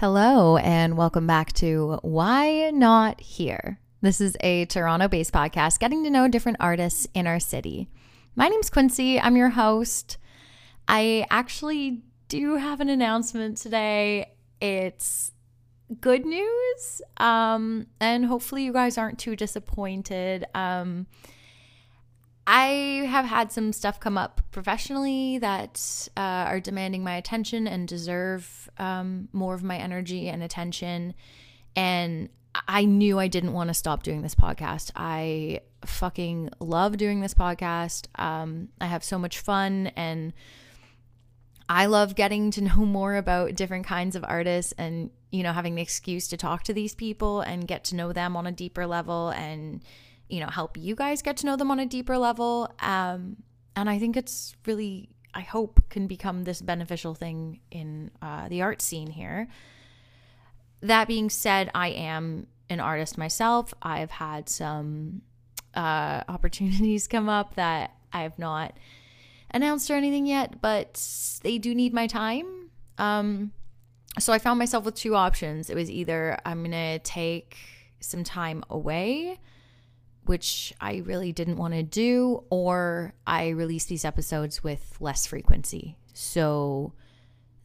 Hello, and welcome back to Why Not Here. This is a Toronto based podcast getting to know different artists in our city. My name's Quincy, I'm your host. I actually do have an announcement today. It's good news, um, and hopefully, you guys aren't too disappointed. Um, I have had some stuff come up professionally that uh, are demanding my attention and deserve um, more of my energy and attention. And I knew I didn't want to stop doing this podcast. I fucking love doing this podcast. Um, I have so much fun and I love getting to know more about different kinds of artists and, you know, having the excuse to talk to these people and get to know them on a deeper level and, you know, help you guys get to know them on a deeper level. Um, and I think it's really, I hope, can become this beneficial thing in uh, the art scene here. That being said, I am an artist myself. I've had some uh, opportunities come up that I have not announced or anything yet, but they do need my time. Um, so I found myself with two options. It was either I'm going to take some time away which I really didn't want to do, or I release these episodes with less frequency. So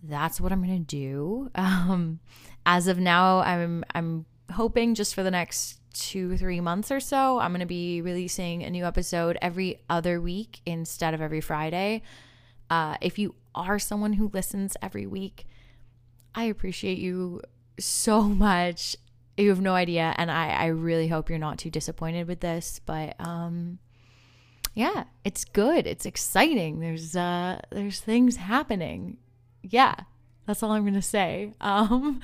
that's what I'm gonna do. Um, as of now, I'm I'm hoping just for the next two three months or so, I'm gonna be releasing a new episode every other week instead of every Friday. Uh, if you are someone who listens every week, I appreciate you so much you have no idea and I, I really hope you're not too disappointed with this but um yeah it's good it's exciting there's uh there's things happening yeah that's all i'm gonna say um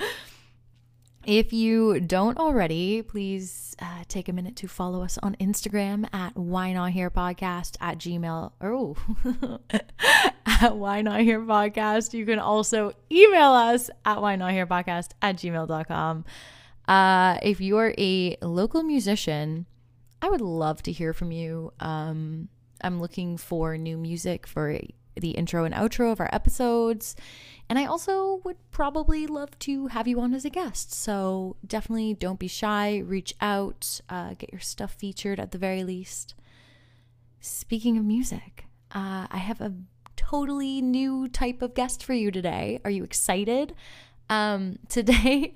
if you don't already, please uh, take a minute to follow us on Instagram at Why Not Here Podcast at Gmail. Oh, at Why Not Here Podcast. You can also email us at Why Not Here Podcast at gmail.com. Uh, if you're a local musician, I would love to hear from you. Um, I'm looking for new music for the intro and outro of our episodes. And I also would probably love to have you on as a guest. So definitely don't be shy, reach out, uh, get your stuff featured at the very least. Speaking of music, uh, I have a totally new type of guest for you today. Are you excited? Um, today,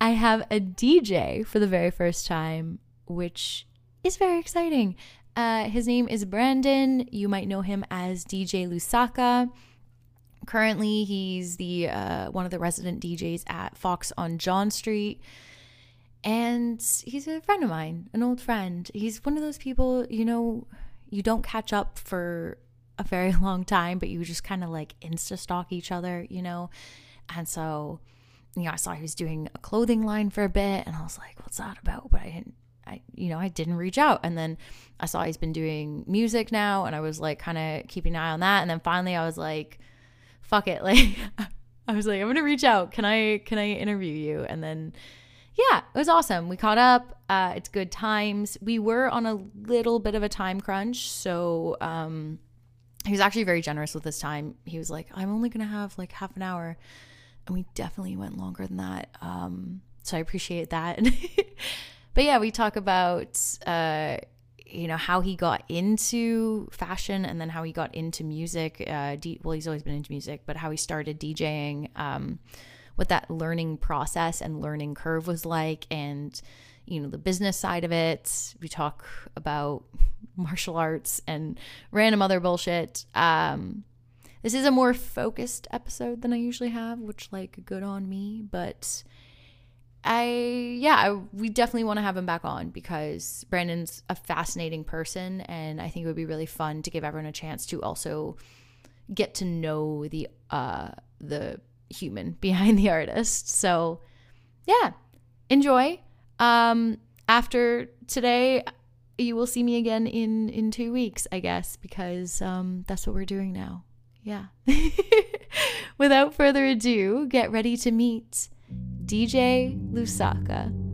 I have a DJ for the very first time, which is very exciting. Uh, his name is Brandon. You might know him as DJ Lusaka. Currently, he's the uh, one of the resident DJs at Fox on John Street, and he's a friend of mine, an old friend. He's one of those people, you know, you don't catch up for a very long time, but you just kind of like insta stalk each other, you know, and so you know, I saw he was doing a clothing line for a bit and I was like, what's that about? But I didn't, I, you know, I didn't reach out. And then I saw he's been doing music now and I was like kind of keeping an eye on that. And then finally I was like, fuck it. Like, I was like, I'm to reach out. Can I, can I interview you? And then, yeah, it was awesome. We caught up. Uh, it's good times. We were on a little bit of a time crunch. So, um, he was actually very generous with his time. He was like, I'm only to have like half an hour and we definitely went longer than that. Um, so I appreciate that. but yeah, we talk about uh, you know how he got into fashion and then how he got into music. Uh, D- well, he's always been into music, but how he started DJing. Um, what that learning process and learning curve was like, and you know the business side of it. We talk about martial arts and random other bullshit. Um, this is a more focused episode than I usually have, which like good on me, but I yeah, I, we definitely want to have him back on because Brandon's a fascinating person and I think it would be really fun to give everyone a chance to also get to know the uh the human behind the artist. So, yeah, enjoy. Um after today you will see me again in in 2 weeks, I guess, because um that's what we're doing now yeah. Without further ado, get ready to meet DJ Lusaka.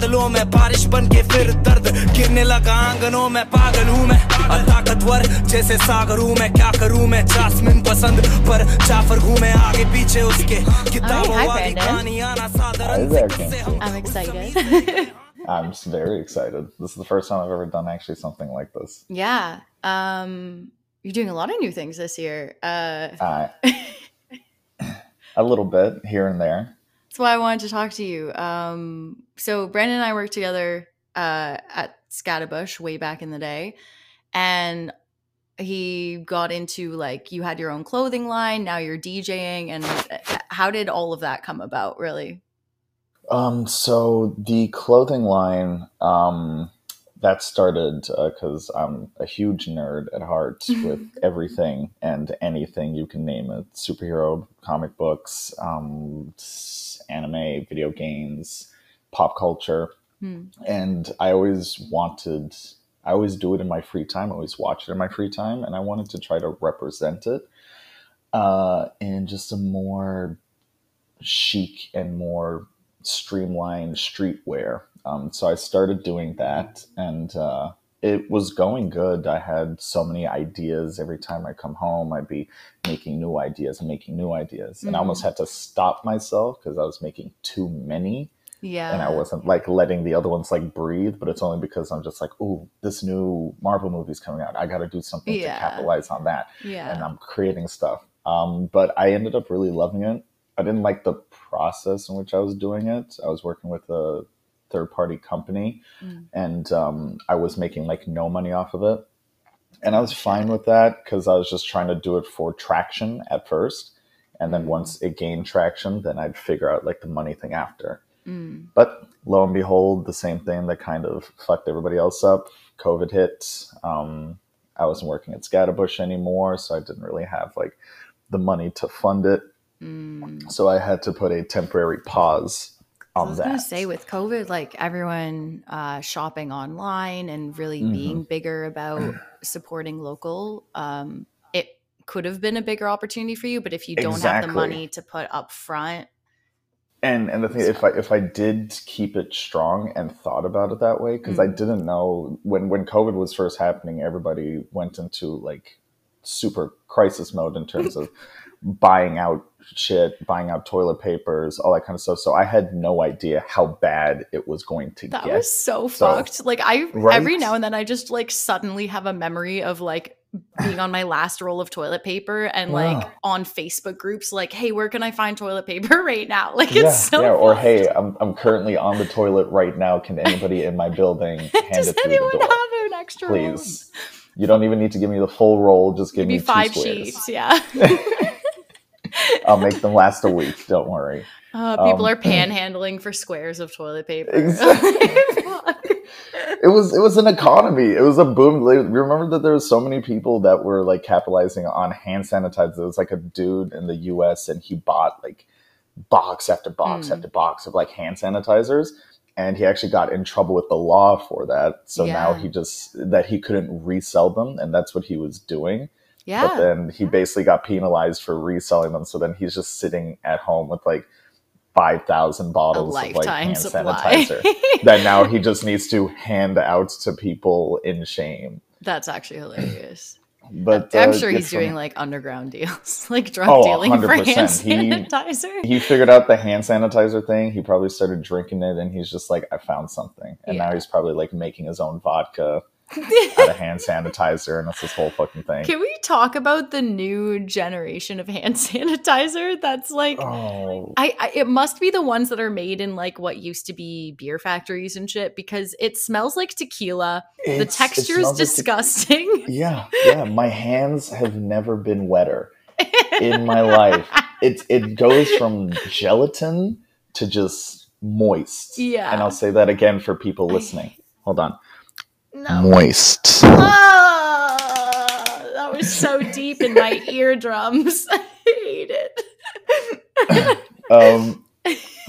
बादलों में बारिश बन के फिर दर्द गिरने लगा आंगनों में पागल हूँ मैं ताकतवर जैसे सागर हूँ मैं क्या करूँ मैं जासमिन पसंद पर जाफर घूमे आगे पीछे उसके किताबों hi, वाली Brandon. कहानी आना Hi साधारण there, से Quincy. हम I'm excited. I'm s- very excited. This is the first time I've ever done actually something like this. yeah. Um, you're doing a lot of new things this year. Uh, Uh, a little bit here and there. That's why I wanted to talk to you. Um, so Brandon and I worked together uh, at Scaddabush way back in the day, and he got into like you had your own clothing line. Now you're DJing, and uh, how did all of that come about? Really? Um, so the clothing line, um, that started because I'm a huge nerd at heart with everything and anything you can name it: superhero, comic books, um, anime, video games, pop culture. Hmm. and I always wanted I always do it in my free time. I always watch it in my free time, and I wanted to try to represent it uh, in just a more chic and more streamlined streetwear. Um, so I started doing that, and uh, it was going good. I had so many ideas. Every time I come home, I'd be making new ideas and making new ideas, and I Mhm. almost had to stop myself because I was making too many Yeah. and I wasn't like letting the other ones like breathe, but it's only because I'm just like, oh, this new Marvel movie's coming out. I got to do something Yeah. to capitalize on that, yeah. and I'm creating stuff. Um, but I ended up really loving it. I didn't like the process in which I was doing it. I was working with a third party company, Mm. and um, I was making like no money off of it, and I was Oh, fine with that because I was just trying to do it for traction at first, and then Mm. once it gained traction, then I'd figure out like the money thing after. Mm. But lo and behold, the same thing that kind of fucked everybody else up. COVID hit. Um, I wasn't working at Scaddabush anymore, so I didn't really have like the money to fund it. Mm. So I had to put a temporary pause I was that. gonna say with COVID, like everyone uh, shopping online and really Mhm. being bigger about supporting local, um, it could have been a bigger opportunity for you. But if you don't have the money to put up front, and and the thing, if I if I did keep it strong and thought about it that way, because I Mm. didn't know when when COVID was first happening, everybody went into like super crisis mode in terms of buying out shit, buying out toilet papers, all that kind of stuff. So I had no idea how bad it was going to that get. That was so, So- fucked. Like I Right? every now and then I just like suddenly have a memory of like being on my last roll of toilet paper and like on Facebook groups, like, hey, where can I find toilet paper right now? Like yeah, it's so yeah. Or fucked. hey, I'm I'm currently on the toilet right now. Can anybody in my building hand Does it through anyone the door, have an extra roll? please? You don't even need to give me the full roll. Just give me two five sheets, yeah. I'll make them last a week. Don't worry. Uh, people Um, are panhandling for squares of toilet paper. Exactly. It was it was an economy. It was a boom. Like, Remember that there was so many people that were like capitalizing on hand sanitizer. There was like a dude in the U.S. and he bought like box after box Mm. after box of like hand sanitizers, and he actually got in trouble with the law for that. So now he just that he couldn't resell them, and that's what he was doing. But then he basically got penalized for reselling them. So then he's just sitting at home with like five thousand A bottles of like hand supply. sanitizer that now he just needs to hand out to people in shame. That's actually hilarious. But I'm uh, sure he's from- doing like underground deals, like drug Oh, dealing for hand 100%. He- sanitizer. He figured out the hand sanitizer thing. He probably started drinking it, and he's just like, "I found something." And now he's probably like making his own vodka out of hand sanitizer, and it's this whole fucking thing. Can we talk about the new generation of hand sanitizer? That's like Oh, I, I it must be the ones that are made in like what used to be beer factories and shit because it smells like tequila. the it's- it texture is smells like te- disgusting. yeah, yeah. My hands have never been wetter in my life. It it goes from gelatin to just moist. Yeah. And I'll say that again for people listening. Hold on. No. Moist. Ah, that was so deep in my eardrums. I hate it. Um,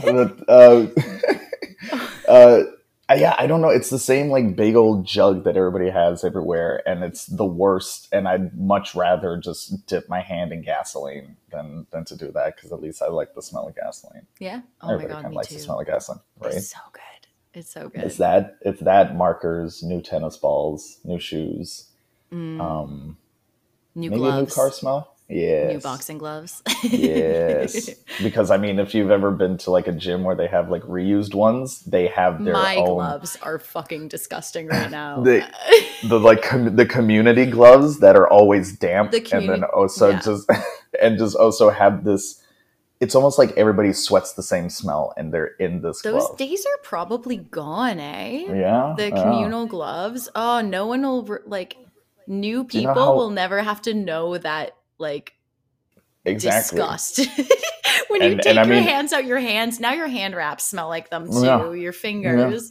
uh, uh, Uh, yeah, I don't know. It's the same like big old jug that everybody has everywhere, and it's the worst. And I'd much rather just dip my hand in gasoline than than to do that because at least I like the smell of gasoline. Yeah. Oh my everybody god, kind of me likes too. the smell of gasoline, right? It's so good. It's so good. It's that it's that markers, new tennis balls, new shoes, Mm, um, new maybe a new car smell. Yes. New boxing gloves. yes. Because I mean, if you've ever been to like a gym where they have like reused ones, they have their My own gloves are fucking disgusting right now. The- the like com- the community gloves that are always damp, The and then also yeah. just and just also have this. It's almost like everybody sweats the same smell, and they're in this Those glove. days are probably gone, eh? yeah, The yeah. communal gloves. Oh, no one will re- like new Do you know people how- will never have to know that like exactly. disgust. when you take your mean- hands out your hands, now your hand wraps smell like them too. Yeah. Your fingers.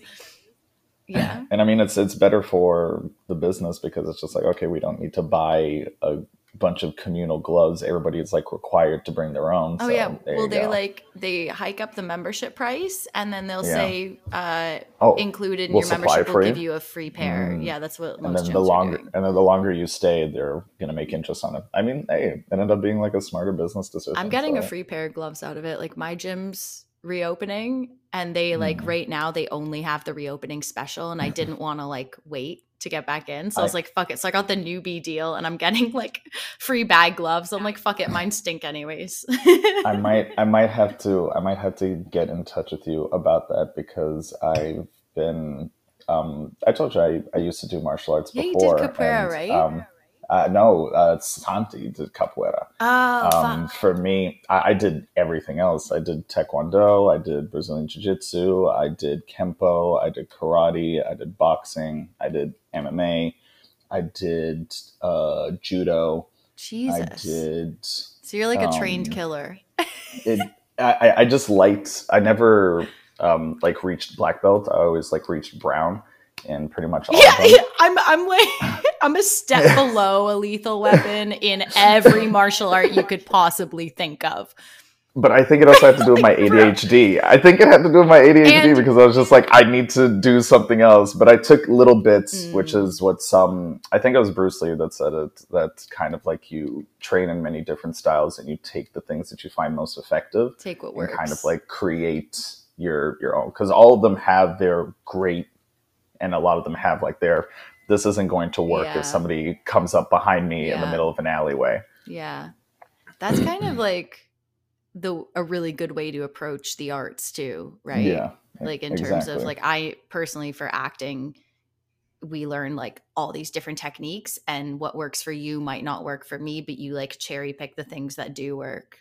Yeah. And I mean, it's it's better for the business because it's just like okay, we don't need to buy a bunch of communal gloves. Everybody is like required to bring their own. Oh so yeah. Well, they're like they hike up the membership price, and then they'll Yeah. say uh, oh, included in we'll your membership will free? give you a free pair. Mm. Yeah, that's what and then the longer and then the longer you stay, they're gonna make interest on it. I mean, hey, it ended up being like a smarter business decision. I'm getting a free pair of gloves out of it. Like my gym's reopening, and they like Mm. right now they only have the reopening special, and I didn't want to like wait to get back in, so I was like, "Fuck it!" So I got the newbie deal, and I'm getting like free bag gloves. I'm like, "Fuck it, mine stink anyways." I might I might have to I might have to get in touch with you about that because I've been um I told you I, I used to do martial arts Yeah, you did before. capoeira, and, right? Um, uh, no, uh, Santi did capoeira. Oh, um, for me, I, I did everything else. I did Taekwondo, I did Brazilian Jiu Jitsu, I did Kempo, I did karate, I did boxing, I did MMA, I did uh, Judo, Jesus. I did. So you're like a trained um, killer. It, I, I just liked. I never um, like reached black belt. I always like reached brown in pretty much all Yeah, of them. yeah, I'm I'm like I'm a step below a lethal weapon in every martial art you could possibly think of. But I think it also had to do with my ADHD. I think it had to do with my ADHD And- because I was just like, I need to do something else. But I took little bits, which Mm. is what some, I think it was Bruce Lee that said it, that kind of like you train in many different styles and you take the things that you find most effective Take what works. and kind of like create your, your own. Because all of them have their great, and a lot of them have like their, this isn't going to work Yeah. if somebody comes up behind me in the middle of an alleyway. Yeah. That's kind of like the a really good way to approach the arts too, right? Yeah. Like in terms of like I personally for acting we learn like all these different techniques and what works for you might not work for me, but you like cherry pick the things that do work.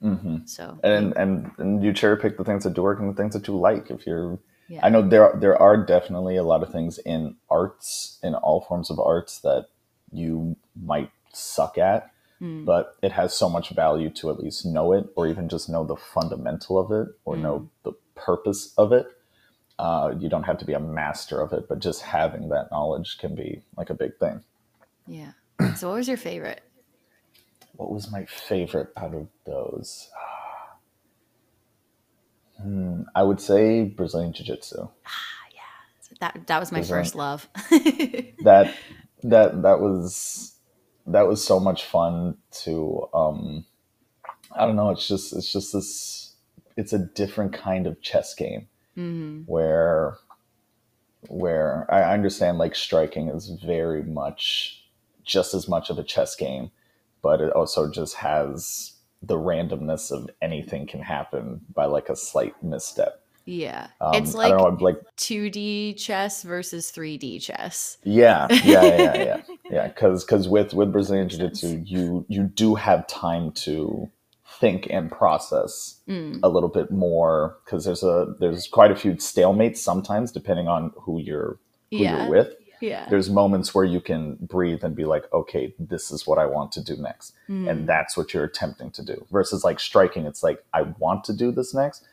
hmm So and and and you cherry pick the things that do work and the things that you like. If you're, yeah. I know there there are definitely a lot of things in arts, in all forms of arts, that you might suck at, Mm. but it has so much value to at least know it, or even just know the fundamental of it, or know the purpose of it. Uh, you don't have to be a master of it, but just having that knowledge can be like a big thing. Yeah. So what was your favorite? What was my favorite out of those? Hmm, I would say Brazilian Jiu Jitsu. Ah, yeah, that that was my first love. that that that was that was so much fun to um i don't know it's just it's just this it's a different kind of chess game hmm where where i understand like striking is very much just as much of a chess game but it also just has the randomness of anything can happen by like a slight misstep Yeah. um, it's like know, like 2D chess versus 3D chess. Yeah, yeah, yeah, yeah, yeah. Because because with with Brazilian Jiu Jitsu, you you do have time to think and process Mm. a little bit more because there's a there's quite a few stalemates sometimes depending on who you're who Yeah. you're with. Yeah. There's moments where you can breathe and be like, okay, this is what I want to do next, Mm. and that's what you're attempting to do. Versus like striking, it's like I want to do this next,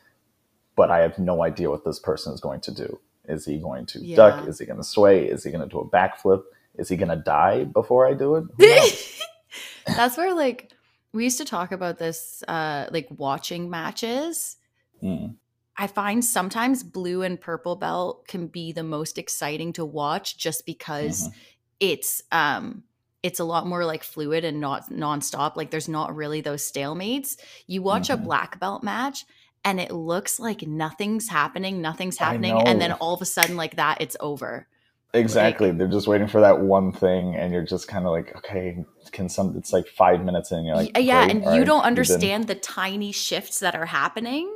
but I have no idea what this person is going to do. Is he going to Yeah. duck? Is he going to sway? Is he going to do a backflip? Is he going to die before I do it? That's where like we used to talk about this uh like watching matches. Mm. I find sometimes blue and purple belt can be the most exciting to watch just because Mhm. it's um it's a lot more like fluid and not nonstop. Like there's not really those stalemates. You watch a Mhm. black belt match and it looks like nothing's happening, nothing's happening, and then all of a sudden like that, it's over. Exactly. They're just waiting for that one thing, and you're just kind of like, okay, can some? It's like five minutes in, you're like, yeah, and you right, don't understand the tiny shifts that are happening,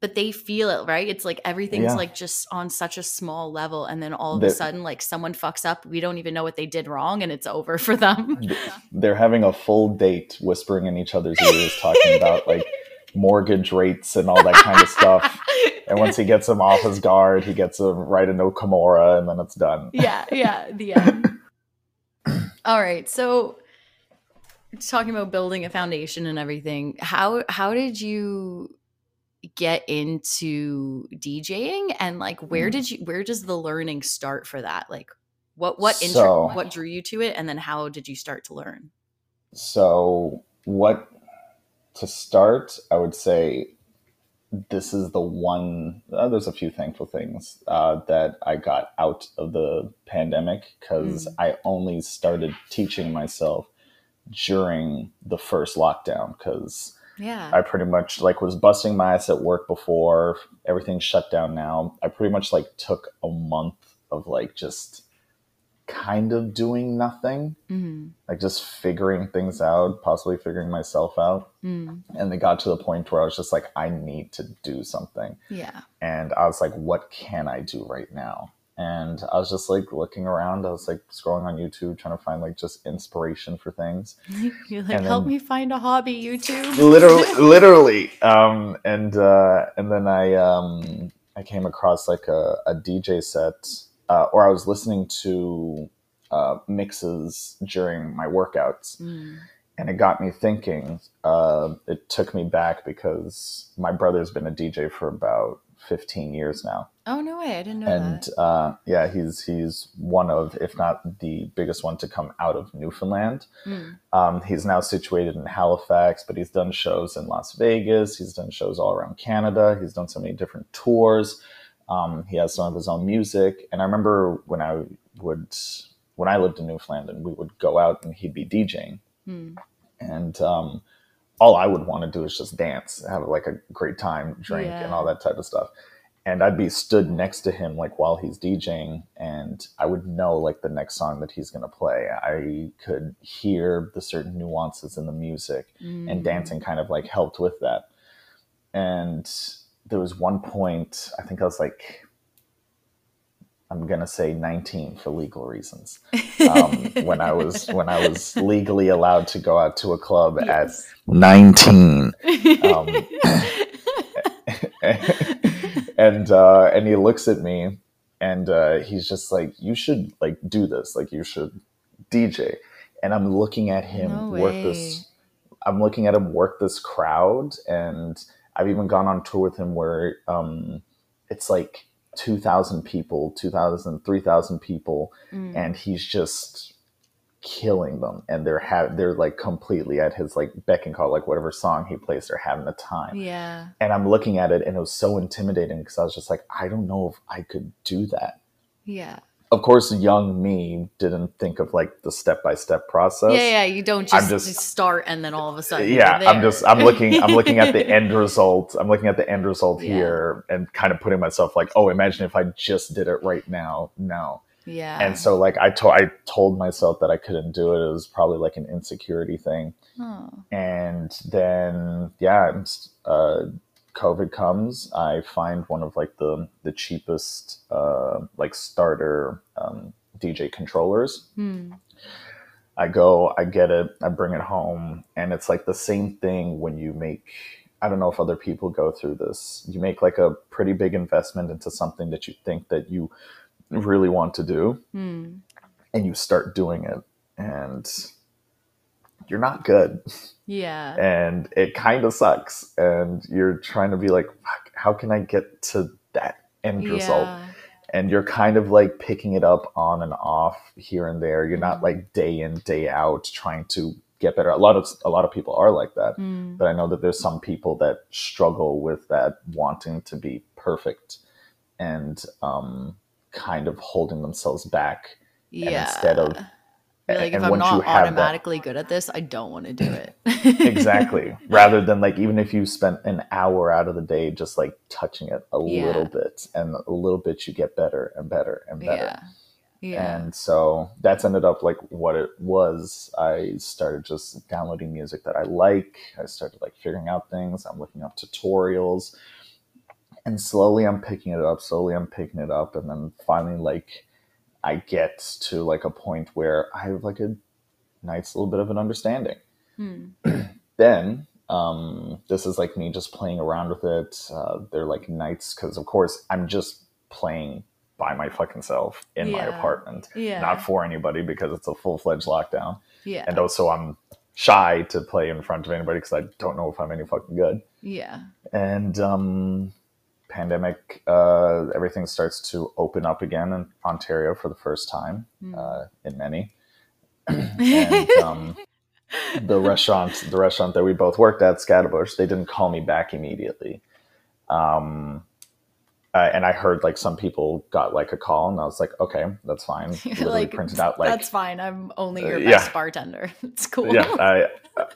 but they feel it, right? It's like everything's Yeah. like just on such a small level, and then all of a sudden, like someone fucks up, we don't even know what they did wrong, and it's over for them. They're having a full date, whispering in each other's ears, talking about like mortgage rates and all that kind of stuff. And once he gets him off his guard, he gets him right into Kimura, and then it's done. yeah, yeah, the end. All right, so talking about building a foundation and everything, how how did you get into DJing and like where Mm. did you where does the learning start for that? Like what what intro So- what drew you to it and then how did you start to learn? So, what to start, I would say this is the one. Uh, there's a few thankful things uh, that I got out of the pandemic because Mm. I only started teaching myself during the first lockdown because Yeah. I pretty much like was busting my ass at work before everything shut down now. I pretty much like took a month of like just kind of doing nothing Mhm. like just figuring things out, possibly figuring myself out. Mm. And it got to the point where I was just like, I need to do something. Yeah. And I was like, what can I do right now? And I was just like looking around. I was like scrolling on YouTube, trying to find like just inspiration for things. You're like, And help then- me find a hobby, YouTube. literally, literally. Um, and uh, and then I um, I came across like a, a DJ set, uh, or I was listening to uh, mixes during my workouts. Mm. and it got me thinking. Uh, it took me back because my brother's been a DJ for about 15 years now, Oh no way! I didn't know and that. uh, yeah, he's he's one of, if not the biggest one to come out of Newfoundland. Mm. Um, he's now situated in Halifax, but he's done shows in Las Vegas. He's done shows all around Canada. He's done so many different tours. Um, he has some of his own music, and I remember when I would when I lived in Newfoundland, and we would go out and he'd be DJing Mm. and um, all I would want to do is just dance, have like a great time, drink, and all that type of stuff. And I'd be stood next to him like while he's DJing, and I would know like the next song that he's gonna play. I could hear the certain nuances in the music, and Mm. dancing kind of like helped with that. And there was one point, I think I was like, I'm gonna say 19 for legal reasons. Um, when I was when I was legally allowed to go out to a club Yes. at 19, um, and uh, and he looks at me, and uh, he's just like, "You should like do this. Like you should DJ." And I'm looking at him No work way. this. I'm looking at him work this crowd, and I've even gone on tour with him where um, it's like 2,000 people, 2,000, 3,000 people, Mm. and he's just killing them and they're ha- they're like completely at his like beck and call like whatever song he plays they're having a time yeah. and i'm looking at it and it was so intimidating because i was just like i don't know if i could do that Yeah. Of course young me didn't think of like the step-by-step process Yeah, yeah. You don't I'm just, just- start and then all of a sudden. yeah i'm just i'm looking i'm looking at the end result i'm looking at the end result Yeah. here and kind of putting myself like oh imagine if i just did it right now no Yeah. and so like I told I told myself that I couldn't do it. It was probably like an insecurity thing. Oh. And then yeah, and, uh, COVID comes. I find one of like the the cheapest uh, like starter um, DJ controllers. Hmm. I go, I get it, I bring it home, and it's like the same thing when you make. I don't know if other people go through this. You make like a pretty big investment into something that you think that you really want to do, Hmm. and you start doing it and you're not good Yeah. and it kind of sucks and you're trying to be like Fuck, how can i get to that end result and you're kind of like picking it up on and off here and there you're not Mhm. like day in day out trying to get better a lot of a lot of people are like that Hmm. but i know that there's some people that struggle with that wanting to be perfect and um, kind of holding themselves back. Yeah. instead of- You're like, if and I'm once you not have that- automatically good at this, I don't want to do it. exactly rather than like even if you spent an hour out of the day just like touching it a Yeah. little bit and a little bit you get better and better and better yeah. Yeah. and so that's ended up like what it was i started just downloading music that i like i started like figuring out things i'm looking up tutorials and slowly i'm picking it up slowly i'm picking it up and then finally like i get to like a point where i have like a nice little bit of an understanding Hmm. then um, this is like me just playing around with it. Uh, they're like nights because, of course, I'm just playing by my fucking self in my apartment, Yeah. not for anybody because it's a full fledged lockdown. yeah. And also, I'm shy to play in front of anybody because I don't know if I'm any fucking good. yeah. And um, pandemic, uh, everything starts to open up again in Ontario for the first time Hmm. uh, in many. and um, the restaurant, the restaurant that we both worked at, Scaddabush, they didn't call me back immediately. Um, uh, and I heard like some people got like a call, and I was like, okay, that's fine. Like, printed out like that's fine. I'm only your Uh, best yeah. bartender. It's cool. yeah, I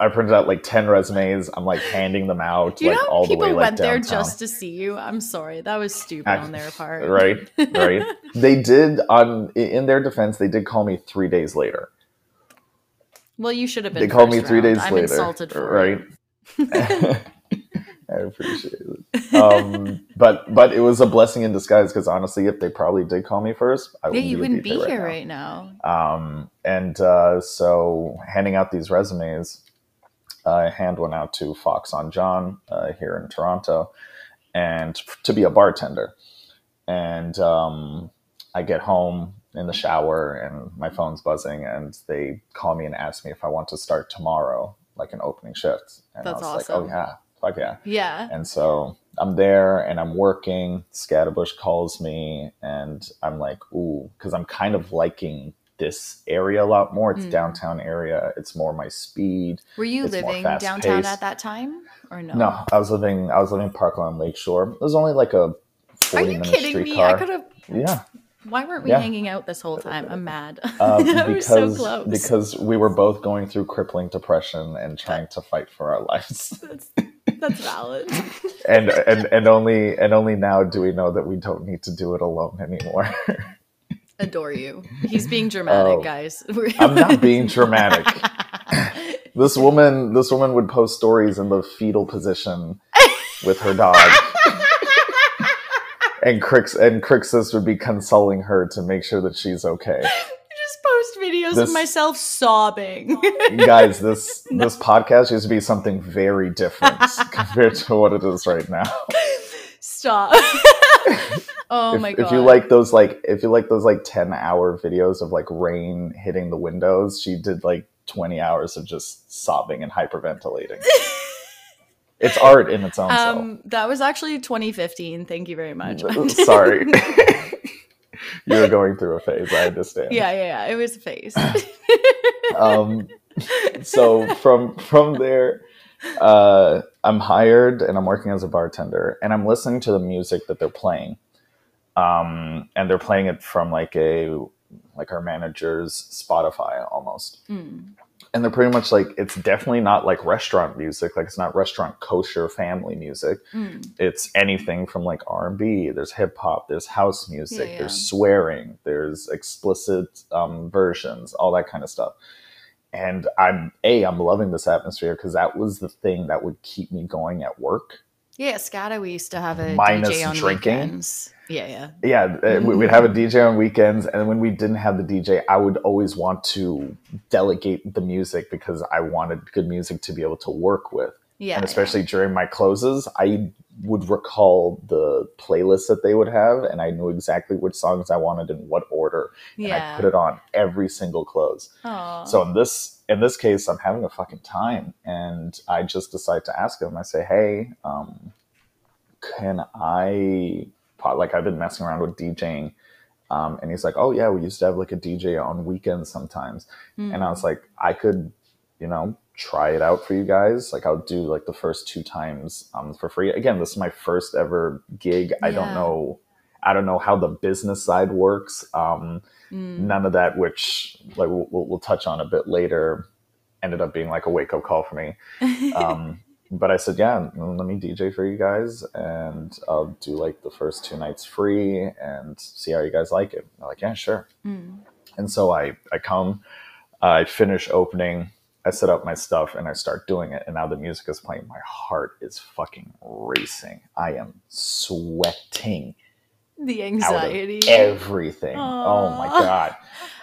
I printed out like ten resumes. I'm like handing them out you like know all the people way like went there downtown. just to see you? I'm sorry. That was stupid Act- on their part. right, right. they did on in their defense, they did call me three days later. Well, you should have been. They called me three round. days I'm later, insulted for right? I appreciate it. Um, but but it was a blessing in disguise because honestly, if they probably did call me first, I Yeah, wouldn't you be, wouldn't be here right now. right now. Um, and uh, so handing out these resumes, I hand one out to Fox on John uh, here in Toronto, and to be a bartender. And um, I get home in the shower, and my phone's buzzing, and they call me and ask me if I want to start tomorrow, like an opening shift. And That's I was awesome. like, oh yeah, fuck yeah. Yeah. And so I'm there and I'm working. Scaddabush calls me and I'm like, ooh, because I'm kind of liking this area a lot more. It's Mm. downtown area. It's more my speed. Were you It's living downtown fast-paced. at that time, or no? No, I was living I was living in Parklawn Lakeshore. It was only like a Are 40 you minute kidding me? streetcar. I could have. Yeah. Why weren't we Yeah. hanging out this whole time? I'm mad. Uh, was because so because we were both going through crippling depression and trying to fight for our lives. that's, that's valid. and and and only and only now do we know that we don't need to do it alone anymore. Adore you. He's being dramatic, Oh. guys. I'm not being dramatic. This woman, this woman would post stories in the fetal position with her dog, and Crix and Crixus would be consoling her to make sure that she's okay. just post videos This- of myself sobbing. Guys, this this podcast used to be something very different compared to what it is right now. Stop. oh if, my god. if you like those like if you like those like 10 hour videos of like rain hitting the windows, she did like 20 hours of just sobbing and hyperventilating. It's art in its own self. um, that was actually 2015. Thank you very much. Sorry. You're going through a phase, I understand. yeah, yeah, yeah. It was a phase. Um, so from from there, uh, I'm hired and I'm working as a bartender, and I'm listening to the music that they're playing, um, and they're playing it from like a like our manager's Spotify almost. Mm. And they're pretty much like it's definitely not like restaurant music like it's not restaurant kosher family music Mm. it's anything from like r&b there's hip-hop there's house music Yeah, yeah. there's swearing there's explicit um, versions all that kind of stuff and i'm a i'm loving this atmosphere because that was the thing that would keep me going at work Yeah, Scada, we used to have a Minus DJ on drinking? weekends. Yeah, yeah. yeah uh, we- we'd have a dj on weekends and when we didn't have the dj i would always want to delegate the music because i wanted good music to be able to work with Yeah. and especially during my closes i would recall the playlists that they would have and i knew exactly which songs i wanted in what order and yeah. i put it on every single close Aw. so in this in this case i'm having a fucking time and i just decide to ask him i say hey um, can i like i've been messing around with djing um, and he's like oh yeah we used to have like a dj on weekends sometimes Mm. and I was like, I could you know, try it out for you guys. Like I'll do like the first two times um, for free. Again, this is my first ever gig. I don't know. I don't know how the business side works. Um, Mm. None of that, which like we'll, we'll, we'll touch on a bit later, ended up being like a wake up call for me. Um, but I said, yeah, let me DJ for you guys, and I'll do like the first two nights free and see how you guys like it. They're like, yeah, sure. Mm. And so I I come, I finish opening, I set up my stuff, and I start doing it. And now the music is playing. My heart is fucking racing. I am sweating The anxiety. everything. Oh my god.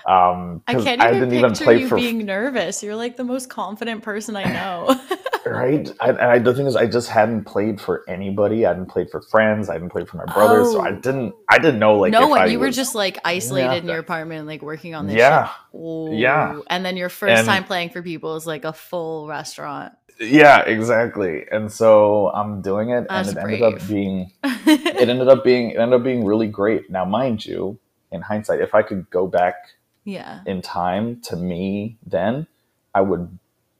Um, I can't even didn't picture you for being nervous. You're like the most confident person I know. right. I, and I, the thing is, I just hadn't played for anybody. I hadn't played for friends. I hadn't played for my brothers. So I Oh. didn't. I didn't know like no one. I You were just like isolated in your apartment, like working on this. yeah. Yeah. And then your first And- time playing for people is like a full restaurant. Yeah, exactly. And so I'm doing it, That's and it ended up being it ended up being it ended up being really great. Now, mind you, in hindsight, if I could go back yeah. in time to me then, I would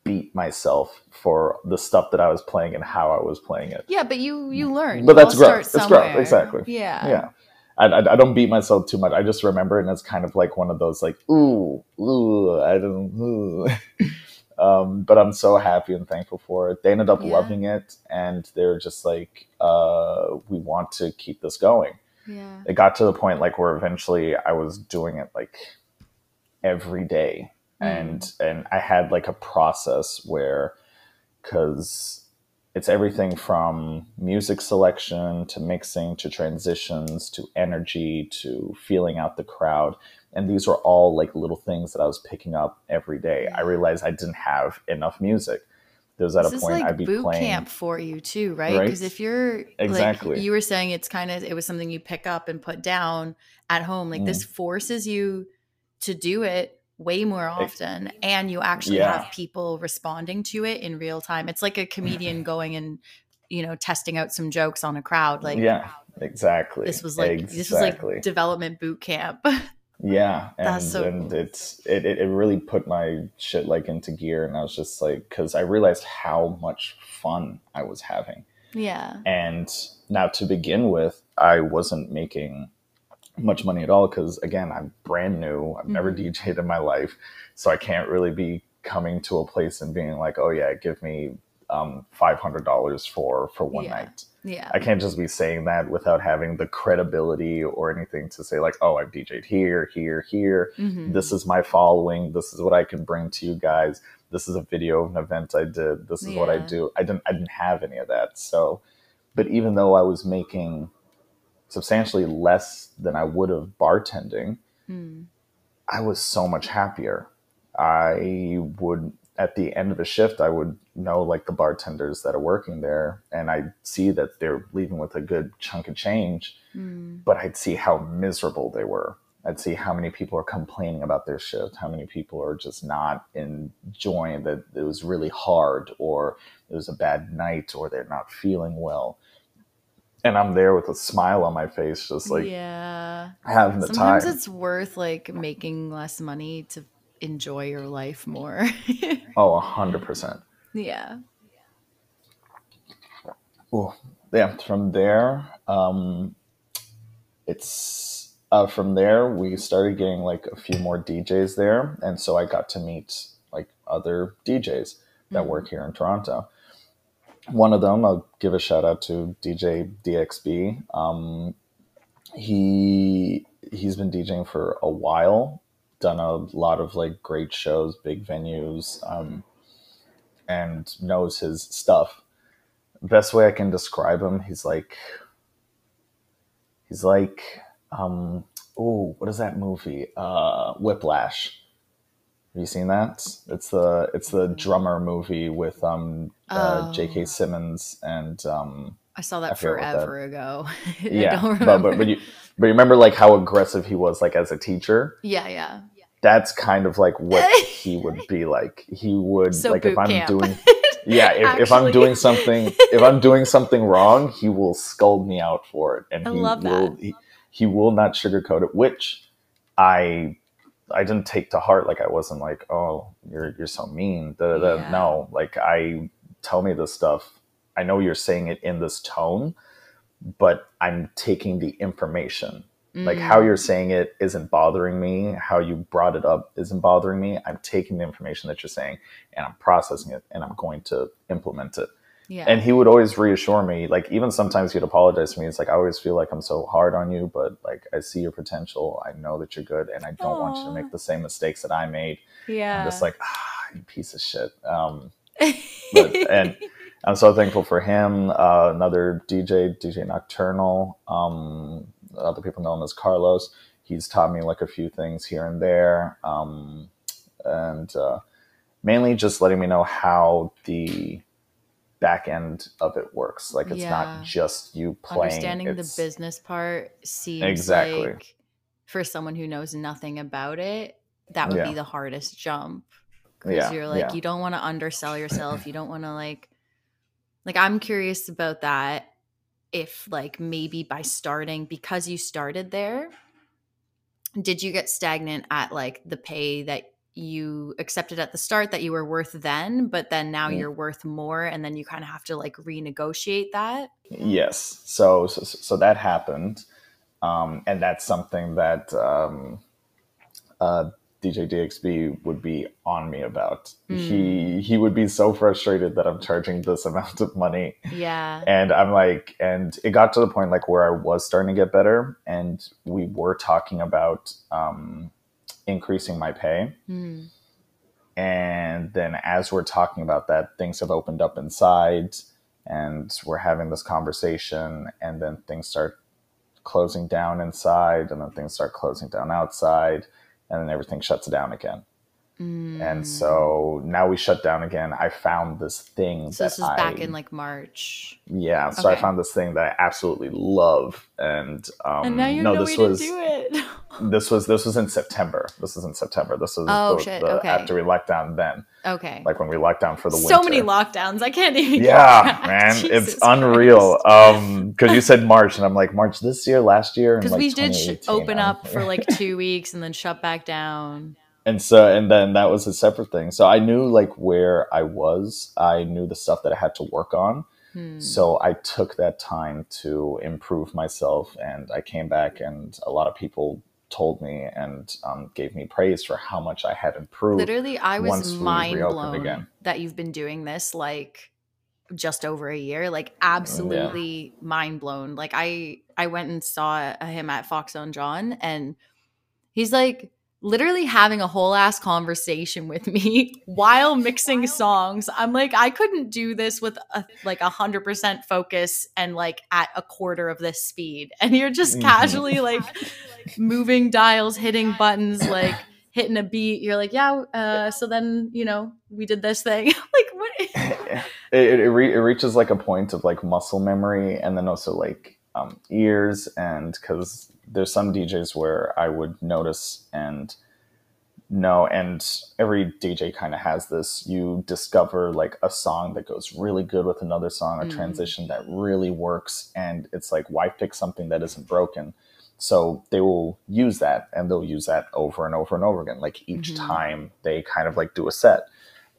beat myself for the stuff that I was playing and how I was playing it. Yeah, but you you learn. But You that's growth. It's growth, exactly. Yeah. Yeah. I, I, I don't beat myself too much. I just remember it, and it's kind of like one of those like, ooh, ooh, I don't, ooh. um, but I'm so happy and thankful for it. They ended up Yeah. loving it, and they were just like, uh, we want to keep this going. Yeah. It got to the point like where eventually I was doing it like every day, Mm. and and I had like a process where, because it's everything from music selection to mixing to transitions to energy to feeling out the crowd and these were all like little things that i was picking up every day i realized i didn't have enough music there was at this a point like i'd be boot playing camp for you too, right? Right? Because if you're Exactly. like you were saying, it's kind of it was something you pick up and put down at home. Like Mm. this forces you to do it way more often, and you actually Yeah. have people responding to it in real time. It's like a comedian going and you know testing out some jokes on a crowd. Like yeah exactly this was like this was like development boot camp. Yeah, and That's so and cool. it's it, it it really put my shit like into gear, and I was just like, because I realized how much fun I was having, yeah. and now to begin with, I wasn't making much money at all because again, I'm brand new. I've never Mhm. DJed in my life, so I can't really be coming to a place and being like, oh yeah, give me um, five hundred dollars for for one Yeah. night. Yeah. I can't just be saying that without having the credibility or anything to say like, oh, I've DJed here, here, here. Mhm. This is my following. This is what I can bring to you guys. This is a video of an event I did. This is what I do. I didn't I didn't have any of that. So, but even though I was making substantially less than I would have bartending, Mm. I was so much happier. I would at the end of a shift, I would know like the bartenders that are working there, and I'd see that they're leaving with a good chunk of change, Mm. but I'd see how miserable they were. I'd see how many people are complaining about their shift, how many people are just not enjoying that it was really hard, or it was a bad night, or they're not feeling well. And I'm there with a smile on my face, just like yeah. having the Sometimes time. it's worth like making less money to enjoy your life more. Oh, a hundred percent. yeah. Oh, yeah, from there, um, it's uh, from there we started getting like a few more DJs there, and so I got to meet like other DJs that Mhm. work here in Toronto. One of them, I'll give a shout out to DJ DXB. Um, he he's been DJing for a while, done a lot of like great shows, big venues, um, and knows his stuff best way I can describe him, he's like he's like um oh, what is that movie? Uh Whiplash. Have you seen that? It's the it's the drummer movie with um uh, Oh. J.K. Simmons and um I saw that forget what that- forever ago. I yeah, don't but, remember. but but you but you remember like how aggressive he was like as a teacher? yeah, yeah. That's kind of like what he would be like. He would So like if I'm camp. doing yeah if, if i'm doing something if i'm doing something wrong he will scold me out for it and I he will he, he will not sugarcoat it which i I didn't take to heart. Like I wasn't like, oh, you're you're so mean. Da, da, da. Yeah. No, like I tell me this stuff. I know you're saying it in this tone, but I'm taking the information. Like how Mm. you're saying it isn't bothering me. How you brought it up isn't bothering me. I'm taking the information that you're saying and I'm processing it and I'm going to implement it. yeah. And he would always reassure me, like even sometimes he'd apologize to me. It's like I always feel like I'm so hard on you, but like I see your potential. I know that you're good, and I don't want you to make the same mistakes that I made. yeah. I'm just like, ah, you piece of shit. Um, but, and I'm so thankful for him. Uh, another DJ, DJ Nocturnal. Um, other people know him as Carlos. He's taught me like a few things here and there, um, and uh, mainly just letting me know how the back end of it works. Like it's Yeah. not just you playing. understanding the business part seems Exactly. like for someone who knows nothing about it, that would Yeah. be the hardest jump. Because Yeah, you're like, yeah. you don't want to undersell yourself. You don't want to like, like I'm curious about that. If like maybe by starting because you started there, did you get stagnant at like the pay that you accepted at the start that you were worth then, but then now Mm. you're worth more, and then you kind of have to like renegotiate that? Yes. So so, so that happened, um, and that's something that um, uh, DJ DXB would be on me about. He he would be so frustrated that I'm charging this amount of money, Yeah. and I'm like, and it got to the point like where I was starting to get better, and we were talking about um, increasing my pay. Hmm. And then as we're talking about that, things have opened up inside and we're having this conversation and then things start closing down inside and then things start closing down outside and then everything shuts down again. Mm. And so now we shut down again. I found this thing So that this was back in like March. yeah, so I found this thing that I absolutely love, and um, and now you no, know this way was to do it. This was this was in September. This was in September. This was Oh, the, shit, the- okay. after we locked down. Then, okay. like when we locked down for the so winter. many lockdowns. I can't even. Yeah, man, Jesus it's unreal. Christ. Um, because you said March, and I'm like March this year, last year, Because like we did sh- open up for like two weeks and then shut back down. and so and then that was a separate thing. So I knew like where I was. I knew the stuff that I had to work on. Hmm. So I took that time to improve myself, and I came back, and a lot of people told me and um, gave me praise for how much I had improved. Literally, I was we mind blown again. that you've been doing this like just over a year. Like absolutely mind blown. Like I I went and saw him at Fox on John and he's like literally having a whole ass conversation with me while mixing songs. I'm like I couldn't do this with a like a hundred percent focus and like at a quarter of this speed. And you're just Mhm. casually like moving dials, hitting buttons, like hitting a beat. You're like, yeah. Uh, so then you know we did this thing. like what? it, it, it, re- it reaches like a point of like muscle memory and then also like um, ears and because there's some djs where i would notice and know and every dj kind of has this you discover like a song that goes really good with another song a Mm. transition that really works and it's like why pick something that isn't broken so they will use that and they'll use that over and over and over again like each Mhm. time they kind of like do a set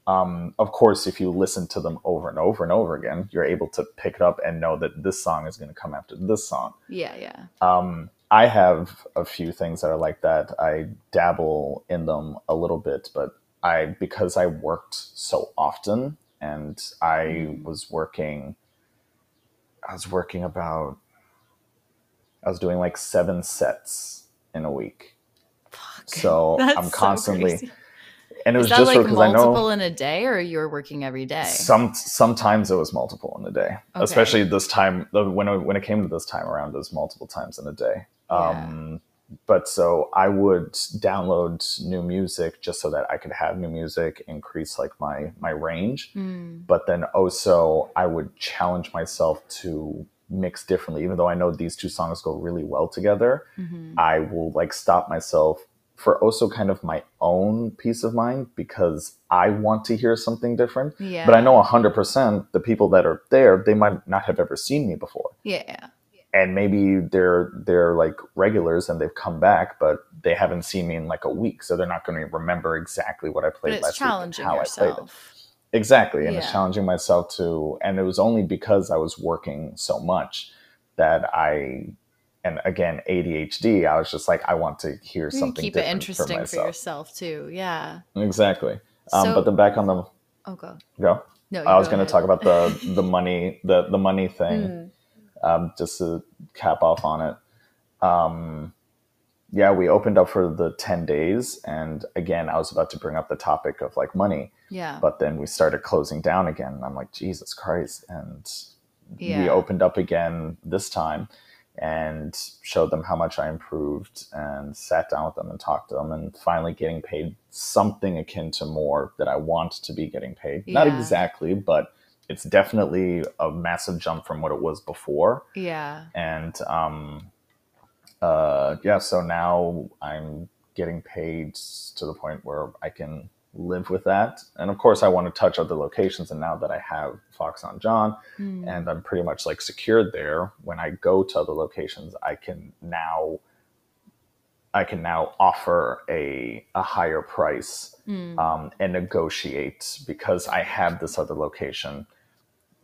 um, of course, if you listen to them over and over and over again, you're able to pick it up and know that this song is going to come after this song. Yeah, yeah. Um, I have a few things that are like that. I dabble in them a little bit, but I because I worked so often and I Mm. was working, I was working about, I was doing like seven sets in a week. Fuck. So That's I'm so constantly, crazy. and it was that just like because I know multiple in a day, or you're working every day? Some sometimes it was multiple in a day, Okay. especially this time. When it, when it came to this time around, it was multiple times in a day. Um, but so I would download new music just so that I could have new music, increase like my my range. Mm. But then also I would challenge myself to mix differently, even though I know these two songs go really well together. hmm I will like stop myself for also kind of my own peace of mind because I want to hear something different. Yeah. But I know 100% the people that are there, they might not have ever seen me before. Yeah. and maybe they're they're like regulars and they've come back, but they haven't seen me in like a week, so they're not going to remember exactly what I But played it's last week and challenging yourself. I played it. Exactly, and it's challenging myself to, and it was only because I was working so much that I, and again ADHD, I was just like, I want to hear something keep it interesting for for, yourself too. Yeah. Exactly. Um, So- but then back on the Oh, go. go. No, I was going to talk about the the money the the money thing, Mm. um, just to cap off on it. Um, yeah, we opened up for the ten days, and again, I was about to bring up the topic of like money, Yeah. but then we started closing down again. And I'm like, Jesus Christ! And Yeah. we opened up again this time and showed them how much I improved and sat down with them and talked to them and finally getting paid something akin to more that I want to be getting paid. Not exactly, but it's definitely a massive jump from what it was before. yeah. And um, uh, yeah, so now I'm getting paid to the point where I can live with that. And of course, I want to touch other locations. And now that I have Fox on John, Mm. and I'm pretty much like secured there. When I go to other locations, I can now I can now offer a a higher price Mm. um, and negotiate because I have this other location.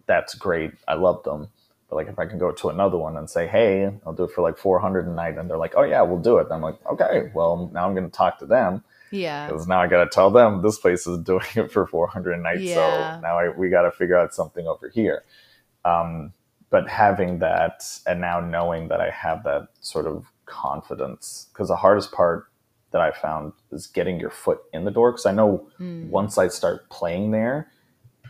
That's great. I love them. Like if I can go to another one and say, "Hey, I'll do it for like 400 a night," and they're like, "Oh yeah, we'll do it," and I'm like, "Okay, well now I'm going to talk to them Yeah. because now I got to tell them this place is doing it for 400 a night. Yeah. So now I, we got to figure out something over here. Um, but having that and now knowing that I have that sort of confidence, because the hardest part that I found is getting your foot in the door. Because I know Mm. once I start playing there,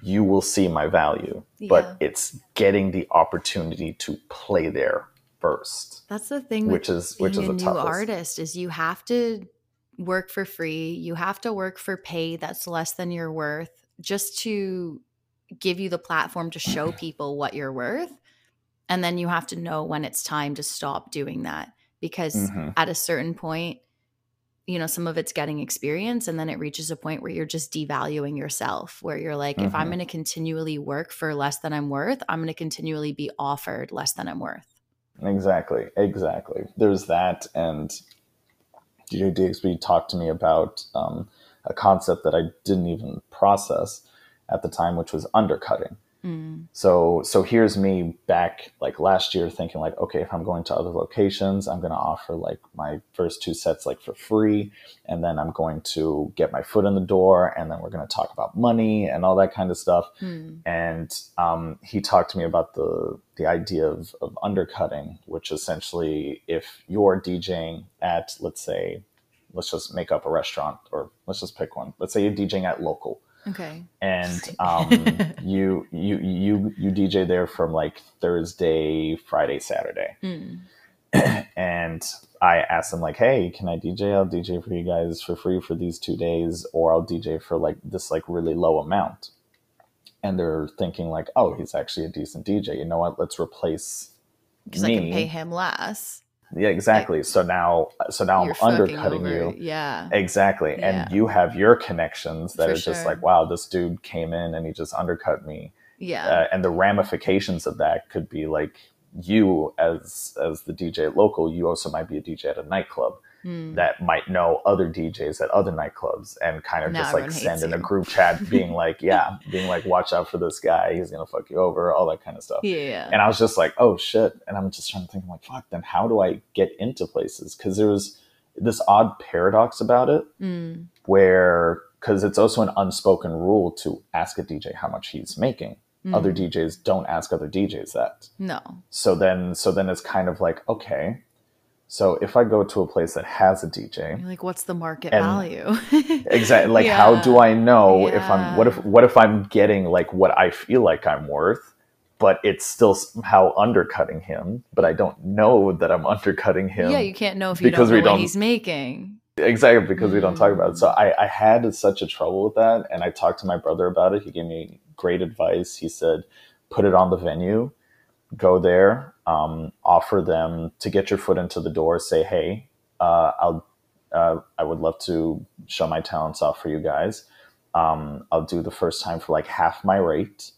you will see my value. Yeah. But it's getting the opportunity to play there first. That's the thing with Which is which is a new artist is you have to work for free. You have to work for pay that's less than your worth just to give you the platform to show people what you're worth. And then you have to know when it's time to stop doing that because Mhm. at a certain point, you know, some of it's getting experience and then it reaches a point where you're just devaluing yourself, where you're like, if I'm Mhm. going to continually work for less than I'm worth, I'm going to continually be offered less than I'm worth. Exactly, exactly. There's that, and DJ DXB talked to me about um, a concept that I didn't even process at the time, which was undercutting. Mm. So, so here's me back like last year thinking like, okay, if I'm going to other locations, I'm going to offer like my first two sets like for free, and then I'm going to get my foot in the door, and then we're going to talk about money and all that kind of stuff Mm. and um, he talked to me about the the idea of, of undercutting, which essentially, if you're DJing at, let's say, let's just make up a restaurant, or let's just pick one. Let's say you're DJing at local, Okay. and um, you you you you DJ there from like Thursday, Friday, Saturday, Mm. and I asked them like, "Hey, can I DJ? I'll DJ for you guys for free for these two days, or I'll DJ for like this like really low amount." And they're thinking like, "Oh, he's actually a decent DJ. You know what? Let's replace Because I can pay him less. Yeah, exactly. So now, so now I'm undercutting over. you. Yeah. Exactly. Yeah. And you have your connections that For are just sure. like, wow, this dude came in and he just undercut me. Yeah. Uh, and the ramifications of that could be like you as as the DJ local, you also might be a DJ at a nightclub Mm. that might know other DJs at other nightclubs and kind of Now just like send in a group chat being like, yeah, being like, watch out for this guy, he's gonna fuck you over, all that kind of stuff. yeah. And I was just like, oh shit. And I'm just trying to think, I'm like, fuck, then how do I get into places? Because there was this odd paradox about it Mm. where, because it's also an unspoken rule to ask a DJ how much he's making. Other Mm. DJs don't ask other DJs that. No. So then, so then it's kind of like, okay, so if I go to a place that has a DJ, You're like, what's the market value? exactly like how do i know if i'm what if what if i'm getting like what i feel like i'm worth but it's still somehow undercutting him but i don't know that i'm undercutting him Yeah, you can't know if you because don't we what don't- he's making. exactly because we don't talk about it so Mm. I, I had such a trouble with that and i talked to my brother about it he gave me great advice he said put it on the venue go there um, offer them to get your foot into the door say hey uh, i'll uh, i would love to show my talents off for you guys. Um, i'll do the first time for like half my rate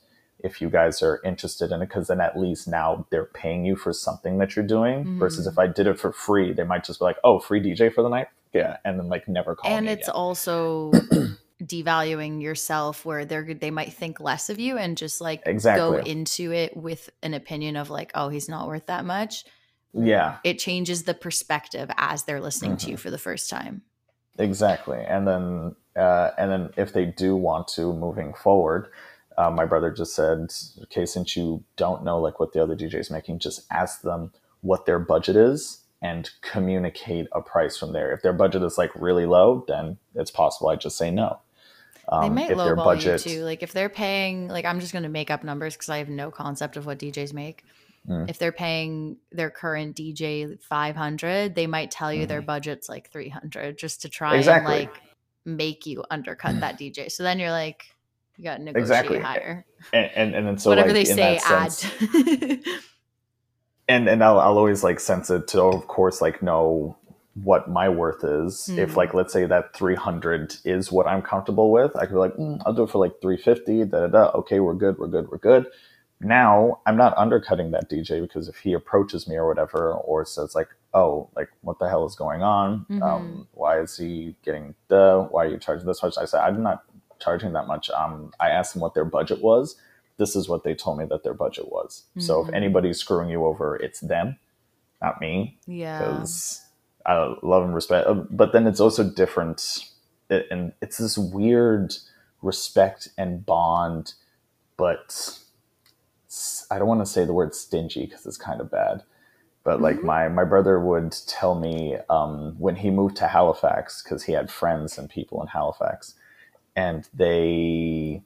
if you guys are interested in it because then at least now they're paying you for something that you're doing Mm-hmm. versus if i did it for free they might just be like oh free dj for the night? Yeah and then like never call and it's also devaluing yourself where they're they might think less of you and just like exactly. go into it with an opinion of like oh he's not worth that much yeah it changes the perspective as they're listening to Mm-hmm. you for the first time Exactly, and then uh, and then if they do want to moving forward, uh, my brother just said, okay, since you don't know like what the other DJ's making, just ask them what their budget is and communicate a price from there. If their budget is like really low, then it's possible I just say no. They Um, might if their lowball budget, you too like if they're paying like i'm just going to make up numbers because i have no concept of what djs make Mm. if they're paying their current dj 500 they might tell you their budget's like 300 just to try. Exactly. and like make you undercut that dj so then you're like you got to negotiate Exactly. higher and, and and then so whatever like, they say add sense, and and I'll, I'll always like sense it to of course like know what my worth is. If Mm. like let's say that 300 is what i'm comfortable with i could be like mm, i'll do it for like 350 da da da okay we're good we're good we're good. Now i'm not undercutting that dj because if he approaches me or whatever or says like oh like what the hell is going on? Mhm. um why is he getting the why are you charging this much? I said i'm not charging that much um i asked him what their budget was. This is what they told me that their budget was. So if Mhm. anybody's screwing you over it's them not me. Yeah. Because I love and respect. uh, But then it's also different, and it's this weird respect and bond. But I don't want to say the word stingy because it's kind of bad. But like Mhm. my my brother would tell me um, when he moved to Halifax because he had friends and people in Halifax, and they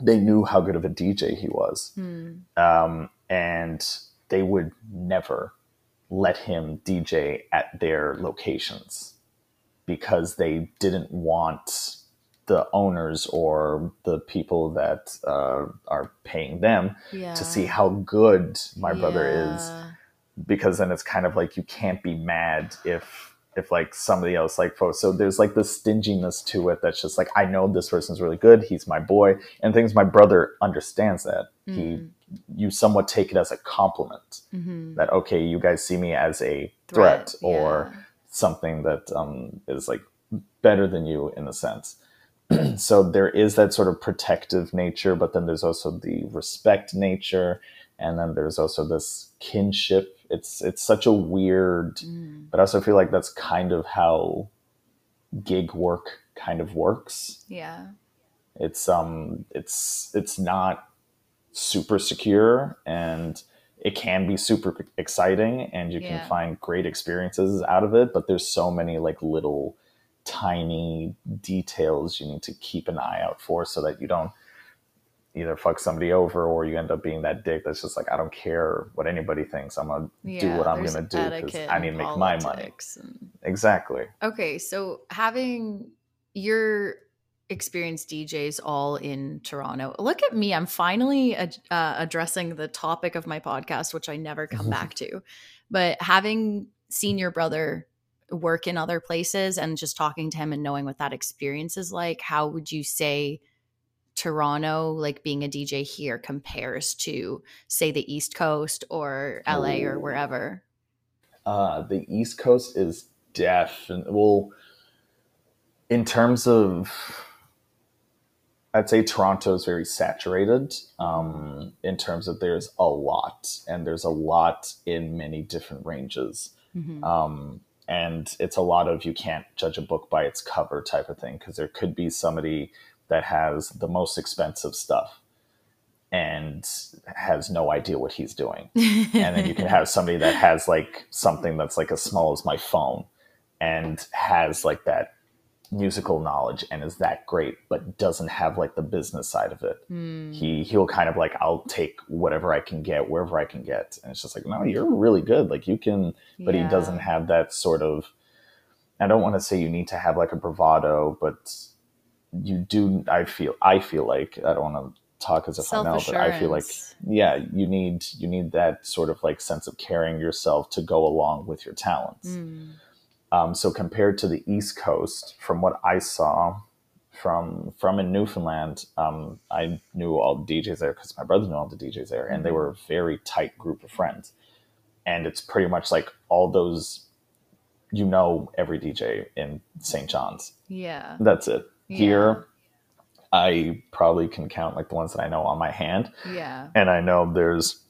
they knew how good of a DJ he was Hmm. um, and they would never let him DJ at their locations because they didn't want the owners or the people that uh, are paying them yeah to see how good my brother is because then it's kind of like you can't be mad if if like somebody else like so there's like this stinginess to it that's just like i know this person's really good he's my boy and things my brother understands that. He Mm. You somewhat take it as a compliment Mhm. that okay you guys see me as a threat, or yeah. something that um, is like better than you in a sense so there is that sort of protective nature but then there's also the respect nature and then there's also this kinship it's it's such a weird Mm. but i also feel like that's kind of how gig work kind of works yeah it's um it's it's not super secure and it can be super exciting and you Yeah. can find great experiences out of it but there's so many like little tiny details you need to keep an eye out for so that you don't either fuck somebody over or you end up being that dick that's just like i don't care what anybody thinks. I'm gonna do what i'm gonna do because i need to make my money. and- exactly. Okay, so having your experienced DJs all in Toronto, look at me. I'm finally ad- uh, addressing the topic of my podcast, which I never come back to. But having seen your brother work in other places and just talking to him and knowing what that experience is like, how would you say Toronto, like being a DJ here, compares to, say, the East Coast or LA or wherever? Uh, the East Coast is definitely well. In terms of, I'd say Toronto is very saturated. Um, in terms of there's a lot, and there's a lot in many different ranges. Mhm. Um, and it's a lot of you can't judge a book by its cover type of thing because there could be somebody that has the most expensive stuff and has no idea what he's doing and then you can have somebody that has like something that's like as small as my phone and has like that musical knowledge and is that great but doesn't have like the business side of it. Hmm. he he'll kind of like i'll take whatever i can get wherever i can get and it's just like no you're really good. Like you can but he doesn't have that sort of i don't want to say you need to have like a bravado but you do i feel i feel like i don't want to talk as if i know but i feel like yeah you need you need that sort of like sense of carrying yourself to go along with your talents. Mm. Um, so compared to the east coast from what i saw from from in Newfoundland. Um, I knew all the DJs there because my brother knew all the DJs there, and they were a very tight group of friends. And it's pretty much like all those, you know, every DJ in St. John's. Yeah. That's it. Yeah. Here, I probably can count like the ones that I know on my hand, Yeah. and I know there's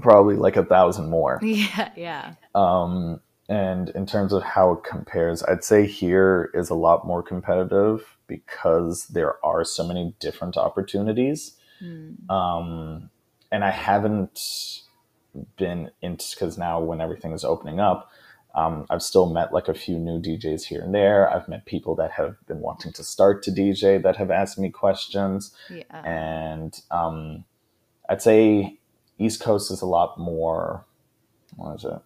probably like a thousand more. Yeah. Yeah. Um, and in terms of how it compares, I'd say here is a lot more competitive because there are so many different opportunities. Mm. Um, and I haven't been into because now when everything is opening up, um, I've still met like a few new DJs here and there. I've met people that have been wanting to start to DJ that have asked me questions Yeah. and um, I'd say East Coast is a lot more. What is it?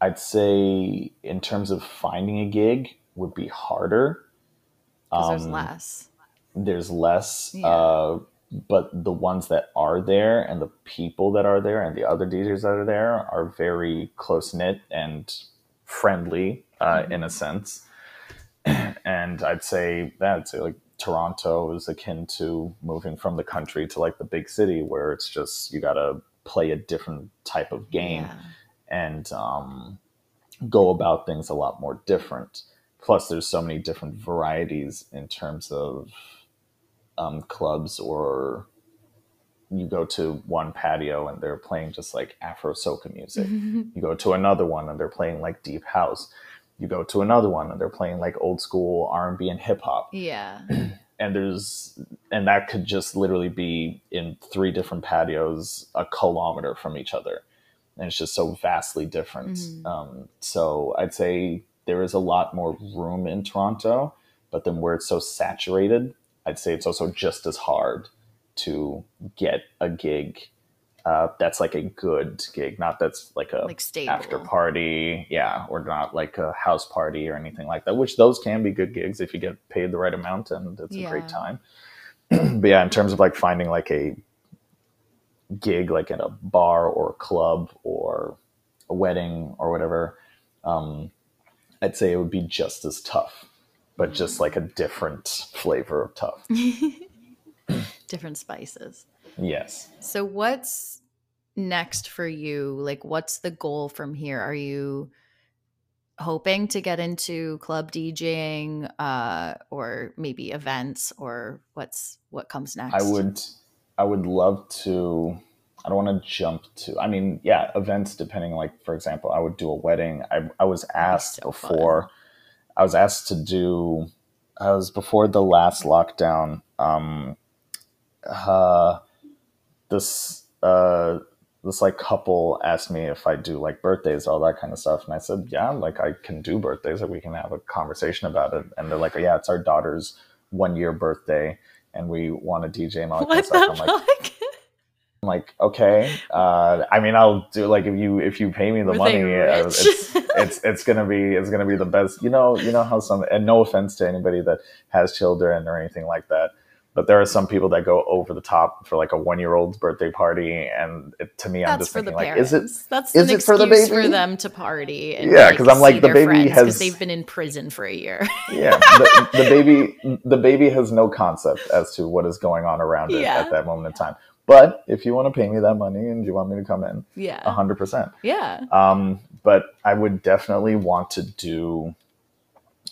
I'd say in terms of finding a gig would be harder. Because there's Um, less. There's less, Yeah. uh, but the ones that are there and the people that are there and the other DJs that are there are very close knit and friendly uh, in a sense. and I'd say that I'd say like Toronto is akin to moving from the country to like the big city where it's just you gotta play a different type of game Yeah. And um, go about things a lot more different. Plus, there's so many different varieties in terms of um, clubs, or you go to one patio and they're playing just like Afro soca music. You go to another one and they're playing like deep house. You go to another one and they're playing like old school R and B and hip hop. Yeah. And there's and that could just literally be in three different patios a kilometer from each other. And it's just so vastly different. Mhm. Um, so I'd say there is a lot more room in Toronto, but then where it's so saturated, I'd say it's also just as hard to get a gig uh, that's like a good gig, not that's like a Like stable. after party, yeah, or not like a house party or anything like that. Which those can be good gigs if you get paid the right amount and it's a Yeah. great time. but yeah, in terms of like finding like a gig like at a bar or a club or a wedding or whatever, um, I'd say it would be just as tough, but just like a different flavor of tough. Different spices. Yes. So what's next for you? Like what's the goal from here? Are you hoping to get into club DJing uh or maybe events or what's what comes next? I would I would love to I don't want to jump to I mean, yeah, events depending like for example, I would do a wedding. I I was asked so fun. before I was asked to do I was before the last lockdown um uh this uh this like couple asked me if I do like birthdays, all that kind of stuff, and I said, yeah, like I can do birthdays, like we can have a conversation about it. And they're like, yeah, it's our daughter's one year birthday, and we want to DJ and all that What stuff. I'm like. I'm like, okay. Uh, I mean, I'll do like if you if you pay me the Were money, uh, it's it's it's gonna be it's gonna be the best. You know, you know how some and no offense to anybody that has children or anything like that, but there are some people that go over the top for like a one year old's birthday party, and it, to me, I'm That's just for the thinking like, parents. is it? That's is an it for the baby? for them to party. And Yeah, 'cause I'm like, the baby has- they've been in prison for a year. Yeah, the, the baby the baby has no concept as to what is going on around it Yeah. at that moment in time. But if you want to pay me that money and you want me to come in, yeah. hundred percent. Yeah. Um, but I would definitely want to do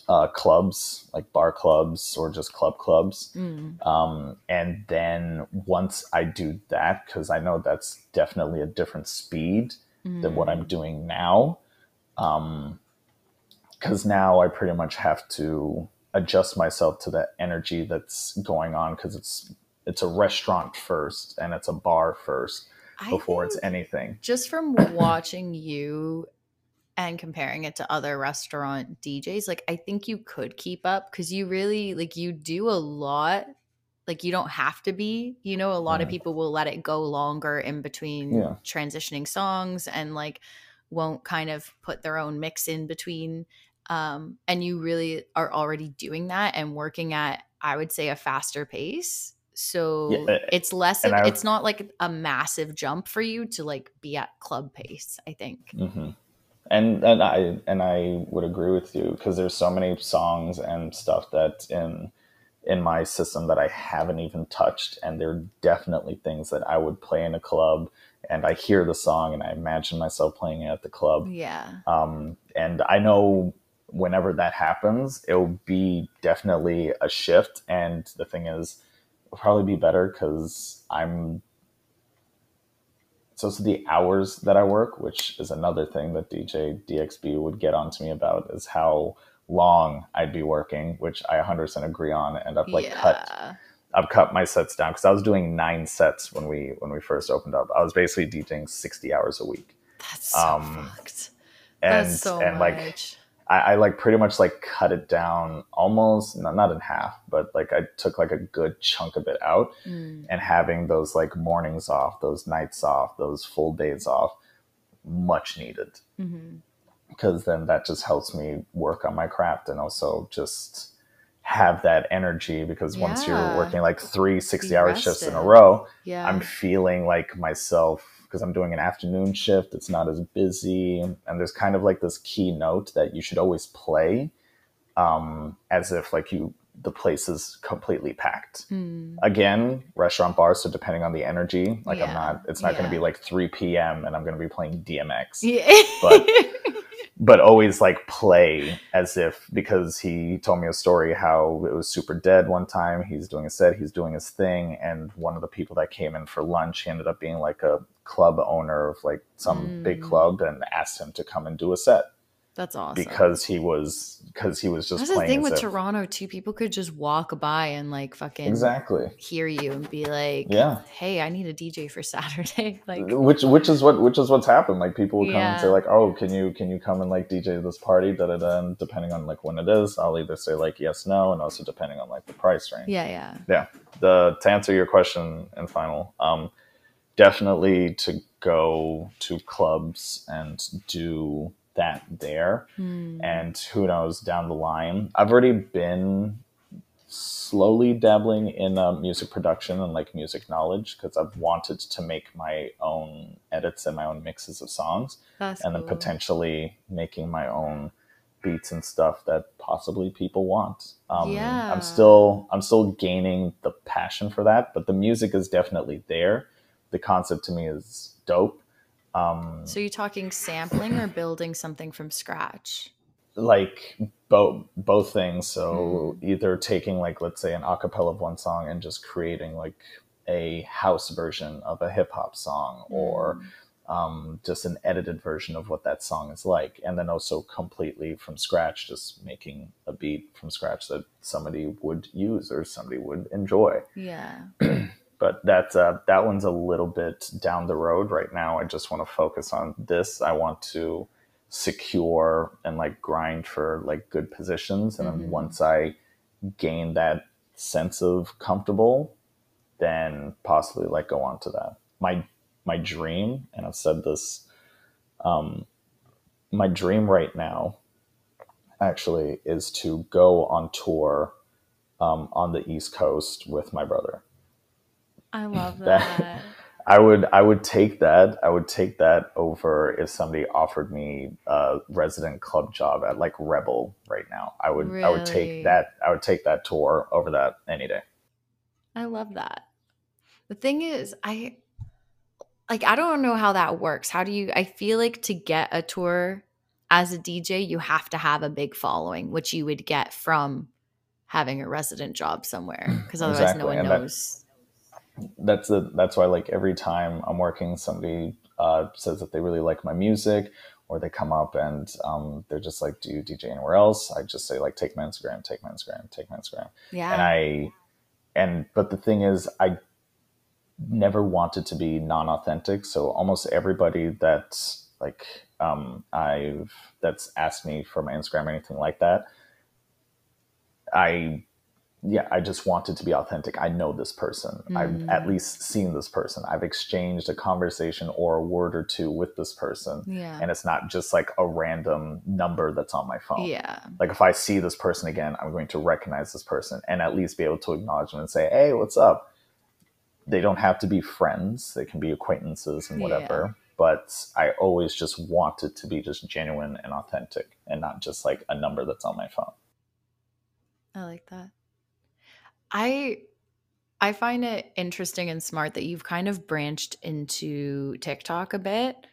uh, clubs, like bar clubs or just club clubs. Mm. Um, and then once I do that, because I know that's definitely a different speed than what Mm. I'm doing now. Um, because now I pretty much have to adjust myself to the energy that's going on because it's it's a restaurant first and it's a bar first I before it's anything. just from watching you and comparing it to other restaurant DJs, like I think you could keep up because you really like you do a lot. Like you don't have to be, you know, a lot of Mhm. people will let it go longer in between Yeah. transitioning songs and like won't kind of put their own mix in between. Um, and you really are already doing that and working at, I would say, a faster pace. So Yeah, it's less of, I- it's not like a massive jump for you to like be at club pace, I think. hmm and and I and I would agree with you because there's so many songs and stuff that in in my system that I haven't even touched, and they're definitely things that I would play in a club, and I hear the song and I imagine myself playing it at the club. Yeah. Um, and I know whenever that happens, it'll be definitely a shift. And the thing is, it'll probably be better because I'm so it's the hours that I work, which is another thing that DJ DXB would get onto me about is how long I'd be working, which I 100% agree on. And I've like yeah. cut, I've cut my sets down because I was doing nine sets when we when we first opened up. I was basically DJing 60 hours a week, That's so um, fucked. and That's so and like much. I, I like pretty much like cut it down almost not, not in half, but like I took like a good chunk of it out Mm. and having those like mornings off, those nights off, those full days off, much needed Mm-hmm. because then that just helps me work on my craft and also just have that energy because once you're working like three 60 Be hour shifts in a row, Yeah. I'm feeling like myself because I'm doing an afternoon shift. It's not as busy, and there's kind of like this key note that you should always play, um, as if like you the place is completely packed. Mm. Again, restaurant bars, so depending on the energy, like Yeah. I'm not. It's not gonna be like 3 p.m. and I'm going to be playing DMX Yeah. But- but always like play as if because he told me a story how it was super dead one time he's doing a set he's doing his thing and one of the people that came in for lunch he ended up being like a club owner of like some big Mm. club and asked him to come and do a set That's awesome. because he was because he was just That's the thing with if- Toronto too. People could just walk by and like fucking exactly hear you and be like, Yeah. hey, I need a DJ for Saturday." like, which which is what which is what's happened like people will come and say like oh can you can you come and like dj this party da da da and depending on like when it is i'll either say like yes no and also depending on like the price range yeah, yeah, yeah the to answer your question and final um definitely to go to clubs and do that there. Hmm. and who knows down the line. I've already been slowly dabbling in uh, music production and like music knowledge because i've wanted to make my own edits and my own mixes of songs. That's and then potentially making my own beats and stuff that possibly people want. Um, Yeah. i'm still i'm still gaining the passion for that but the music is definitely there. The concept to me is dope um, So you're talking sampling or building something from scratch? like both both things. So either taking like let's say an acapella of one song and just creating like a house version of a hip hop song or um, just an edited version of what that song is like. And then also completely from scratch just making a beat from scratch that somebody would use or somebody would enjoy. Yeah. but that uh, that one's a little bit down the road right now. I just want to focus on this. I want to secure and like grind for like good positions, and Mhm. then once I gain that sense of comfortable, then possibly like go on to that. My my dream, and I've said this, um, my dream right now, actually, is to go on tour um, on the East Coast with my brother. I love That- that. I would I would take that. I would take that over if somebody offered me a resident club job at like Rebel right now. I would I would take that I would take that tour over that any day. I love that. The thing is, I like I don't know how that works. How do you I feel like to get a tour as a DJ, you have to have a big following, which you would get from having a resident job somewhere because mm, otherwise Exactly, no one and that- knows. That's the that's why like every time I'm working, somebody uh, says that they really like my music, or they come up and um, they're just like, "Do you DJ anywhere else?" I just say like, "Take my Instagram, take my Instagram, take my Instagram." yeah. and I and but the thing is I never wanted to be non-authentic so almost everybody that's like um I've that's asked me for my Instagram or anything like that I yeah I just wanted to be authentic I know this person I've Mm. at least seen this person I've exchanged a conversation or a word or two with this person yeah. and it's not just like a random number that's on my phone yeah. like if I see this person again, I'm going to recognize this person and at least be able to acknowledge them and say, "Hey, what's up?" They don't have to be friends; they can be acquaintances and whatever. but I always just want it to be just genuine and authentic and not just like a number that's on my phone. I like that. I I find it interesting and smart that you've kind of branched into TikTok a bit.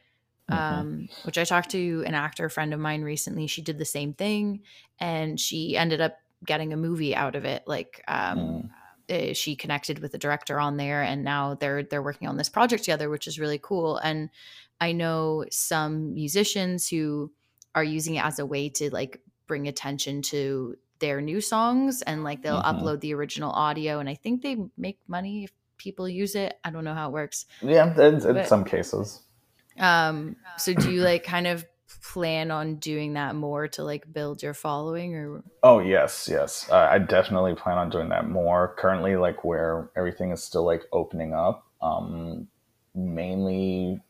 Mhm. Um, which I talked to an actor friend of mine recently. She did the same thing and she ended up getting a movie out of it. Like um Mm. uh, she connected with the director on there and now they're they're working on this project together which is really cool and i know some musicians who are using it as a way to like bring attention to their new songs and like they'll Mhm. upload the original audio and i think they make money if people use it i don't know how it works Yeah, in, in some cases. um so do you like kind of plan on doing that more to like build your following or Oh yes, yes. Uh, I definitely plan on doing that more. Currently, like where everything is still like opening up. Um, mainly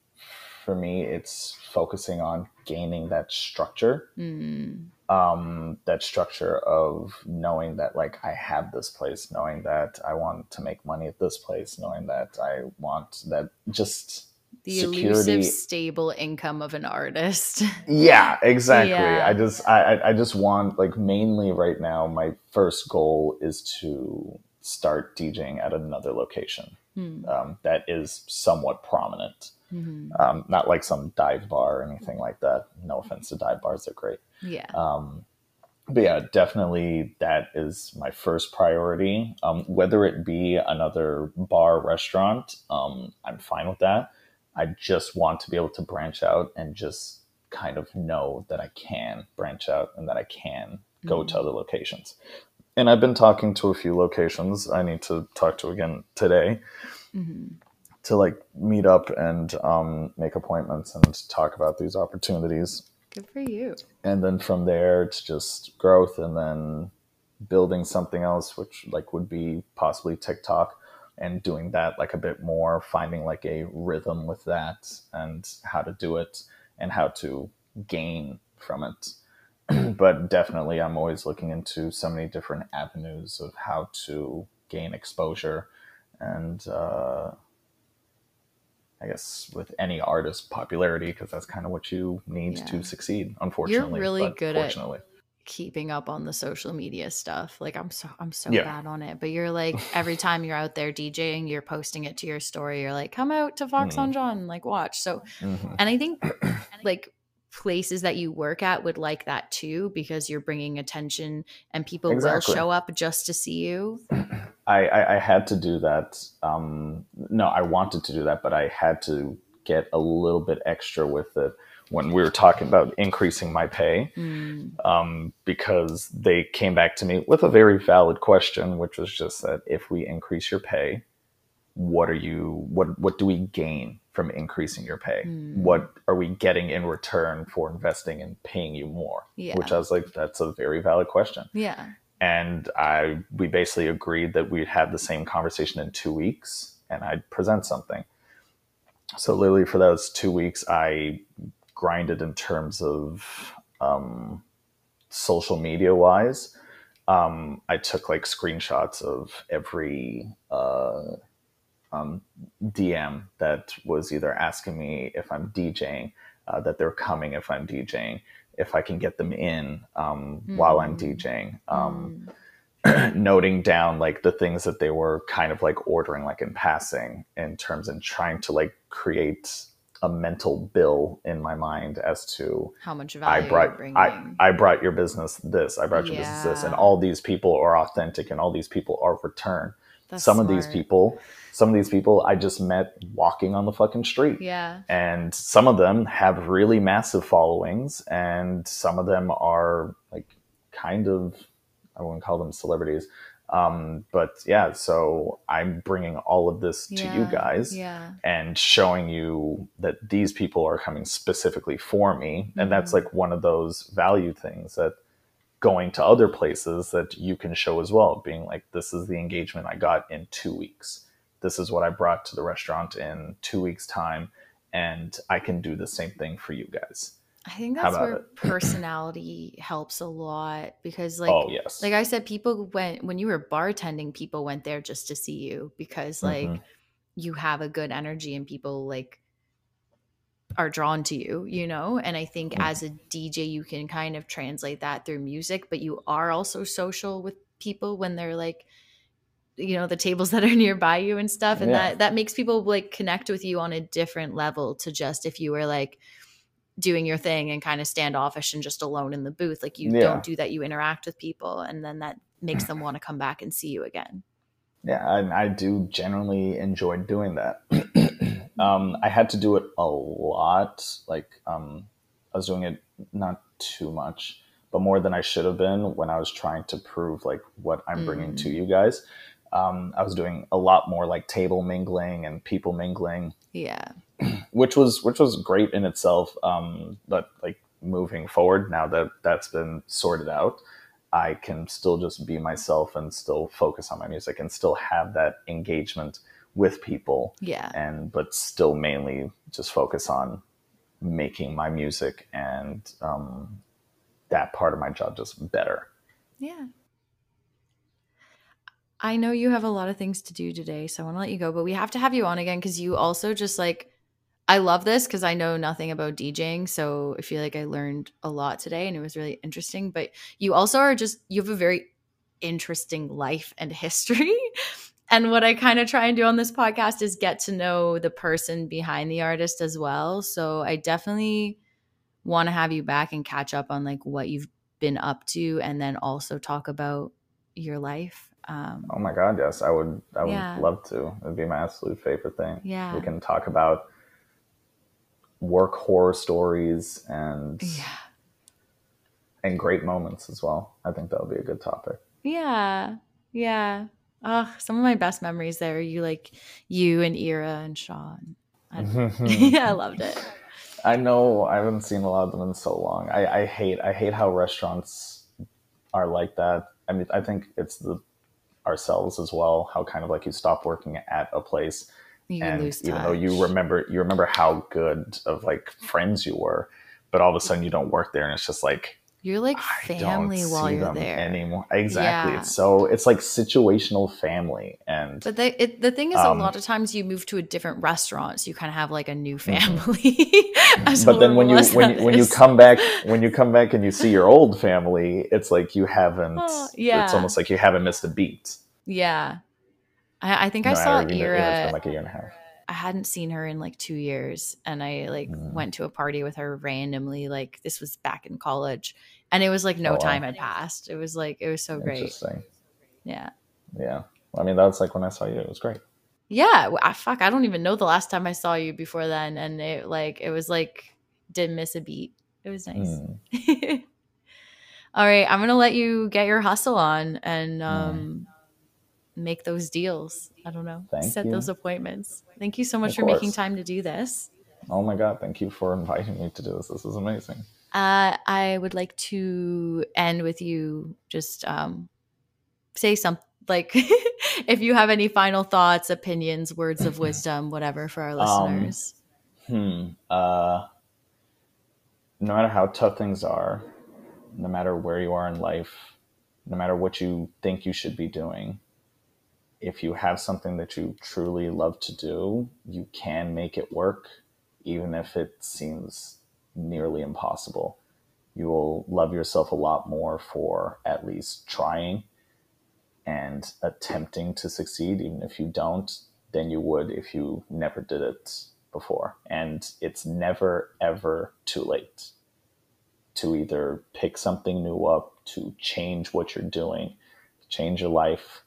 for me, it's focusing on gaining that structure. Mm, Um, that structure of knowing that like I have this place, knowing that I want to make money at this place, knowing that I want that just the security. elusive stable income of an artist Yeah, exactly. Yeah. I just I I- just want like mainly right now my first goal is to start DJing at another location Hmm. um, that is somewhat prominent. Mhm. Um, not like some dive bar or anything like that. No offense to dive bars, they're great. Yeah. Um, but yeah, definitely that is my first priority. Um, whether it be another bar, restaurant, um, I'm fine with that. I just want to be able to branch out and just kind of know that I can branch out and that I can go to other locations. And I've been talking to a few locations. I need to talk to again today Mhm. to like meet up and um, make appointments and talk about these opportunities Good for you. and then from there it's just growth and then building something else which like would be possibly tiktok and doing that like a bit more finding like a rhythm with that and how to do it and how to gain from it but definitely i'm always looking into so many different avenues of how to gain exposure and uh, I guess with any artist popularity because that's kind of what you need Yeah. to succeed. Unfortunately, you're really good at- Keeping up on the social media stuff. Like I'm so I'm so Yeah. bad on it. But you're like every time you're out there DJing, you're posting it to your story. You're like, come out to Fox Mhm. on John, like watch. So Mhm. and I think like places that you work at would like that too because you're bringing attention and people Exactly. will show up just to see you. I, I, I had to do that. Um, no, I wanted to do that, but I had to get a little bit extra with it when we were talking about increasing my pay. Mm, um, because they came back to me with a very valid question, which was just that if we increase your pay, what are you what what do we gain from increasing your pay? Hmm. What are we getting in return for investing in paying you more? Yeah. Which I was like, that's a very valid question. yeah. And I we basically agreed that we'd have the same conversation in two weeks and I'd present something. So literally for those two weeks I grinded in terms of um, social media wise. Um, I took like screenshots of every uh, um, DM that was either asking me if I'm DJing, uh, that they're coming if I'm DJing, if I can get them in um, while I'm Mm. DJing. Um, Mm. noting down like the things that they were kind of like ordering like in passing in terms and trying to like create a mental bill in my mind as to How much I value you're brought. I, I brought your business this I brought your business this and all these people are authentic and all these people are return That's some of these people some of these people I just met walking on the fucking street Yeah. and some of them have really massive followings and some of them are like kind of i wouldn't call them celebrities um, but yeah so i'm bringing all of this to you guys Yeah. and showing you that these people are coming specifically for me and that's Mhm. like one of those value things that going to other places that you can show as well being like this is the engagement i got in two weeks this is what i brought to the restaurant in two weeks time and i can do the same thing for you guys I think that's where it? personality helps a lot because like oh yes like I said, people went when you were bartending, people went there just to see you because like Mhm. you have a good energy and people like are drawn to you, you know? And I think Mm. as a DJ, you can kind of translate that through music, but you are also social with people when they're like, you know, the tables that are nearby you and stuff. And Yeah. that that makes people like connect with you on a different level to just if you were like doing your thing and kind of standoffish and just alone in the booth. Like you Yeah. don't do that, you interact with people and then that makes them want to come back and see you again. Yeah, and I do generally enjoy doing that. um, I had to do it a lot. Like um, I was doing it not too much, but more than I should have been when I was trying to prove like what I'm bringing to you guys. Um, I was doing a lot more like table mingling and people mingling, Yeah. which was which was great in itself. Um, but like moving forward, now that that's been sorted out, I can still just be myself and still focus on my music and still have that engagement with people Yeah. and but still mainly just focus on making my music and um, that part of my job just better. Yeah. I know you have a lot of things to do today, so I want to let you go, but we have to have you on again because you also just like, I love this because I know nothing about DJing. So I feel like I learned a lot today and it was really interesting. But you also are just, you have a very interesting life and history. And what I kind of try and do on this podcast is get to know the person behind the artist as well. So I definitely want to have you back and catch up on like what you've been up to and then also talk about your life. Um, Oh my god, yes, I would I would Yeah. love to. It'd be my absolute favorite thing. Yeah. We can talk about work horror stories and yeah. and great moments as well. I think that would be a good topic. Yeah. Yeah. Oh, some of my best memories there. Are you like you and Ira and Sean. I, yeah, I loved it. I know I haven't seen a lot of them in so long. I, I hate I hate how restaurants are like that. I mean, I think it's the ourselves as well. How kind of like you stop working at a place, You and lose even though you remember you remember how good of like friends you were, but all of a sudden you don't work there, and it's just like You're like family while you're there. anymore. Exactly. Yeah. It's so it's like situational family, and But the it, the thing is, Um, a lot of times you move to a different restaurant, so you kind of have like a new family. Mm-hmm. but then when you when you, when you come back when you come back and you see your old family, it's like you haven't. Oh, yeah. It's almost like you haven't missed a beat. yeah, I, I think I saw even- even if it's Ira. like a year and a half. I hadn't seen her in like two years, and I like Mm. went to a party with her randomly. Like this was back in college, and it was like no Oh, wow. time had passed. It was like it was so great. Interesting. Yeah, Yeah. I mean, that's like when I saw you. It was great. yeah. I, fuck, I don't even know the last time I saw you before then, and it like it was like didn't miss a beat. It was nice. Mm. All right, I'm gonna let you get your hustle on and Mm. Um, make those deals. I don't know, Thank set you. those appointments. Thank you so much Of for making time to do this. Oh my god! Thank you for inviting me to do this. This is amazing. Uh, I would like to end with you just um, say something like if you have any final thoughts, opinions, words of wisdom, whatever for our Um, listeners. Hmm. Uh, no matter how tough things are, no matter where you are in life, no matter what you think you should be doing, if you have something that you truly love to do, you can make it work, even if it seems nearly impossible. You will love yourself a lot more for at least trying and attempting to succeed, even if you don't, than you would if you never did it before. And it's never, ever too late to either pick something new up, to change what you're doing, change your life.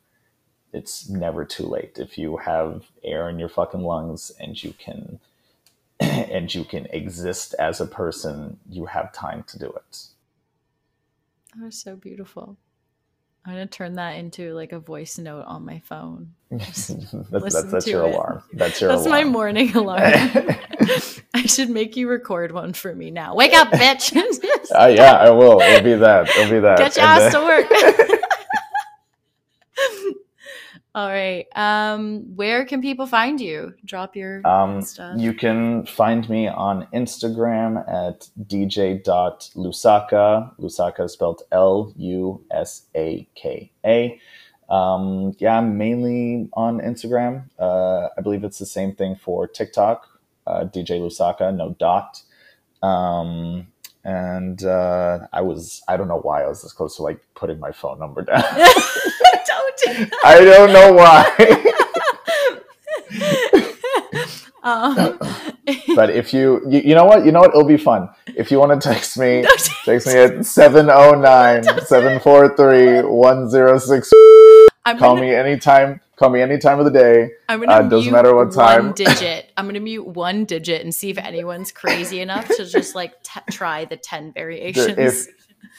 It's never too late. If you have air in your fucking lungs and you can and you can exist as a person, you have time to do it. That was so beautiful. I'm gonna turn that into like a voice note on my phone. that's that's, that's your it. alarm. That's your That's my morning alarm. I should make you record one for me now. Wake up, bitch! Uh, yeah, I will. It'll be that. It'll be that. Get your And ass then- to work. All right. Um, where can people find you? Drop your Um, stuff. you can find me on Instagram at dj.lusaka. Lusaka is spelled L U S A K A. Um, yeah, I'm mainly on Instagram. Uh, I believe it's the same thing for TikTok. uh, DJ Lusaka, no dot. Um, and uh, I was I don't know why I was this close to like putting my phone number down. do that. I don't know why. Um, but if you, you you know what you know what it'll be fun if you want to text me text me at 709-743-1006 I'm call gonna, me anytime call me any time of the day I'm gonna uh, doesn't mute matter what time. One digit. I'm gonna mute one digit and see if anyone's crazy enough to just like t- try the ten variations. if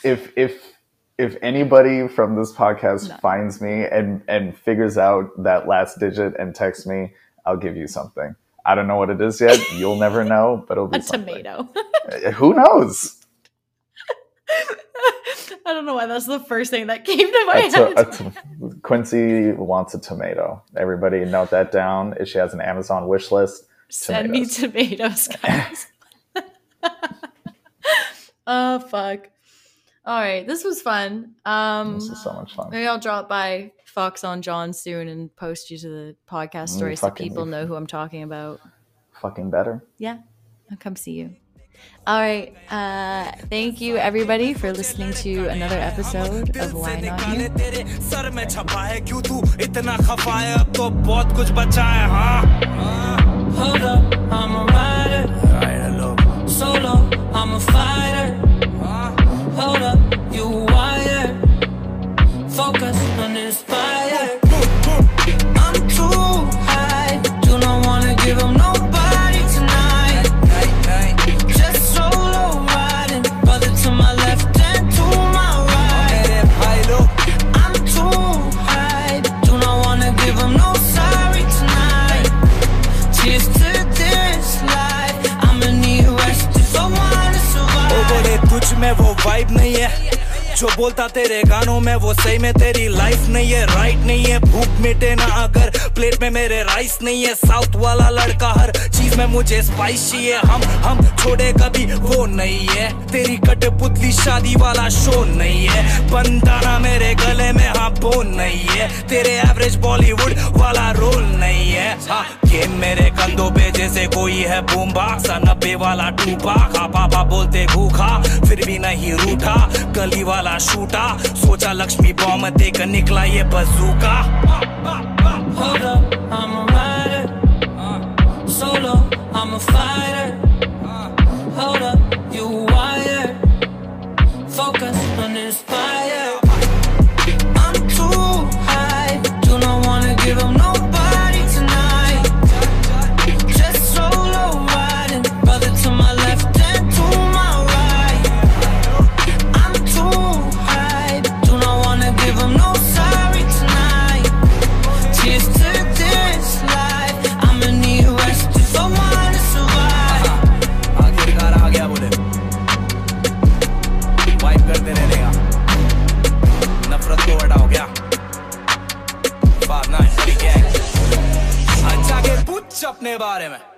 if if if anybody from this podcast No. finds me and and figures out that last digit and texts me i'll give you something i don't know what it is yet you'll never know but it'll be a something. tomato. Uh, who knows I don't know why that's the first thing that came to my to- head. quincy wants a tomato everybody note that down if she has an amazon wish list Send me tomatoes, guys. oh fuck. All right, this was fun. Um this is so much fun maybe I'll drop by Fox on John soon and post you to the podcast Mm, story so fucking- people know who I'm talking about. fucking better Yeah, I'll come see you. All right. Uh, thank you, everybody, for listening to another episode of Why Not निकाले You. तेरे sir में छपा है क्यों तू इतना खफा है अब तो बहुत कुछ बचा है हाँ Hold up, I'm a rider. Solo, I'm a fighter. Focus जो बोलता तेरे गानों में, वो सही में तेरी लाइफ नहीं है राइट नहीं है। भूख मिटे ना अगर प्लेट में मेरे राइस नहीं है। साउथ वाला लड़का हर चीज़ में मुझे स्पाइसी है। हम हम छोड़े कभी वो नहीं है। तेरी कठपुतली शादी वाला शो नहीं है। बंदाना मेरे गले में हाँ बोन नहीं है। तेरे एवरेज बॉलीवुड वाला रोल नहीं है। हाँ गेम मेरे कंधों पे जैसे कोई है बूम्बा सा नब्बे वाला टूपा खा पापा बोलते भूखा। फिर भी नहीं रूठा, गली वाला शूटा। सोचा लक्ष्मी बॉम्ब देकर निकला ये बजूका Hold up, I'm a rider. Uh, solo, I'm a fighter. Uh, hold up, you wired. Focus and inspire. बारे में।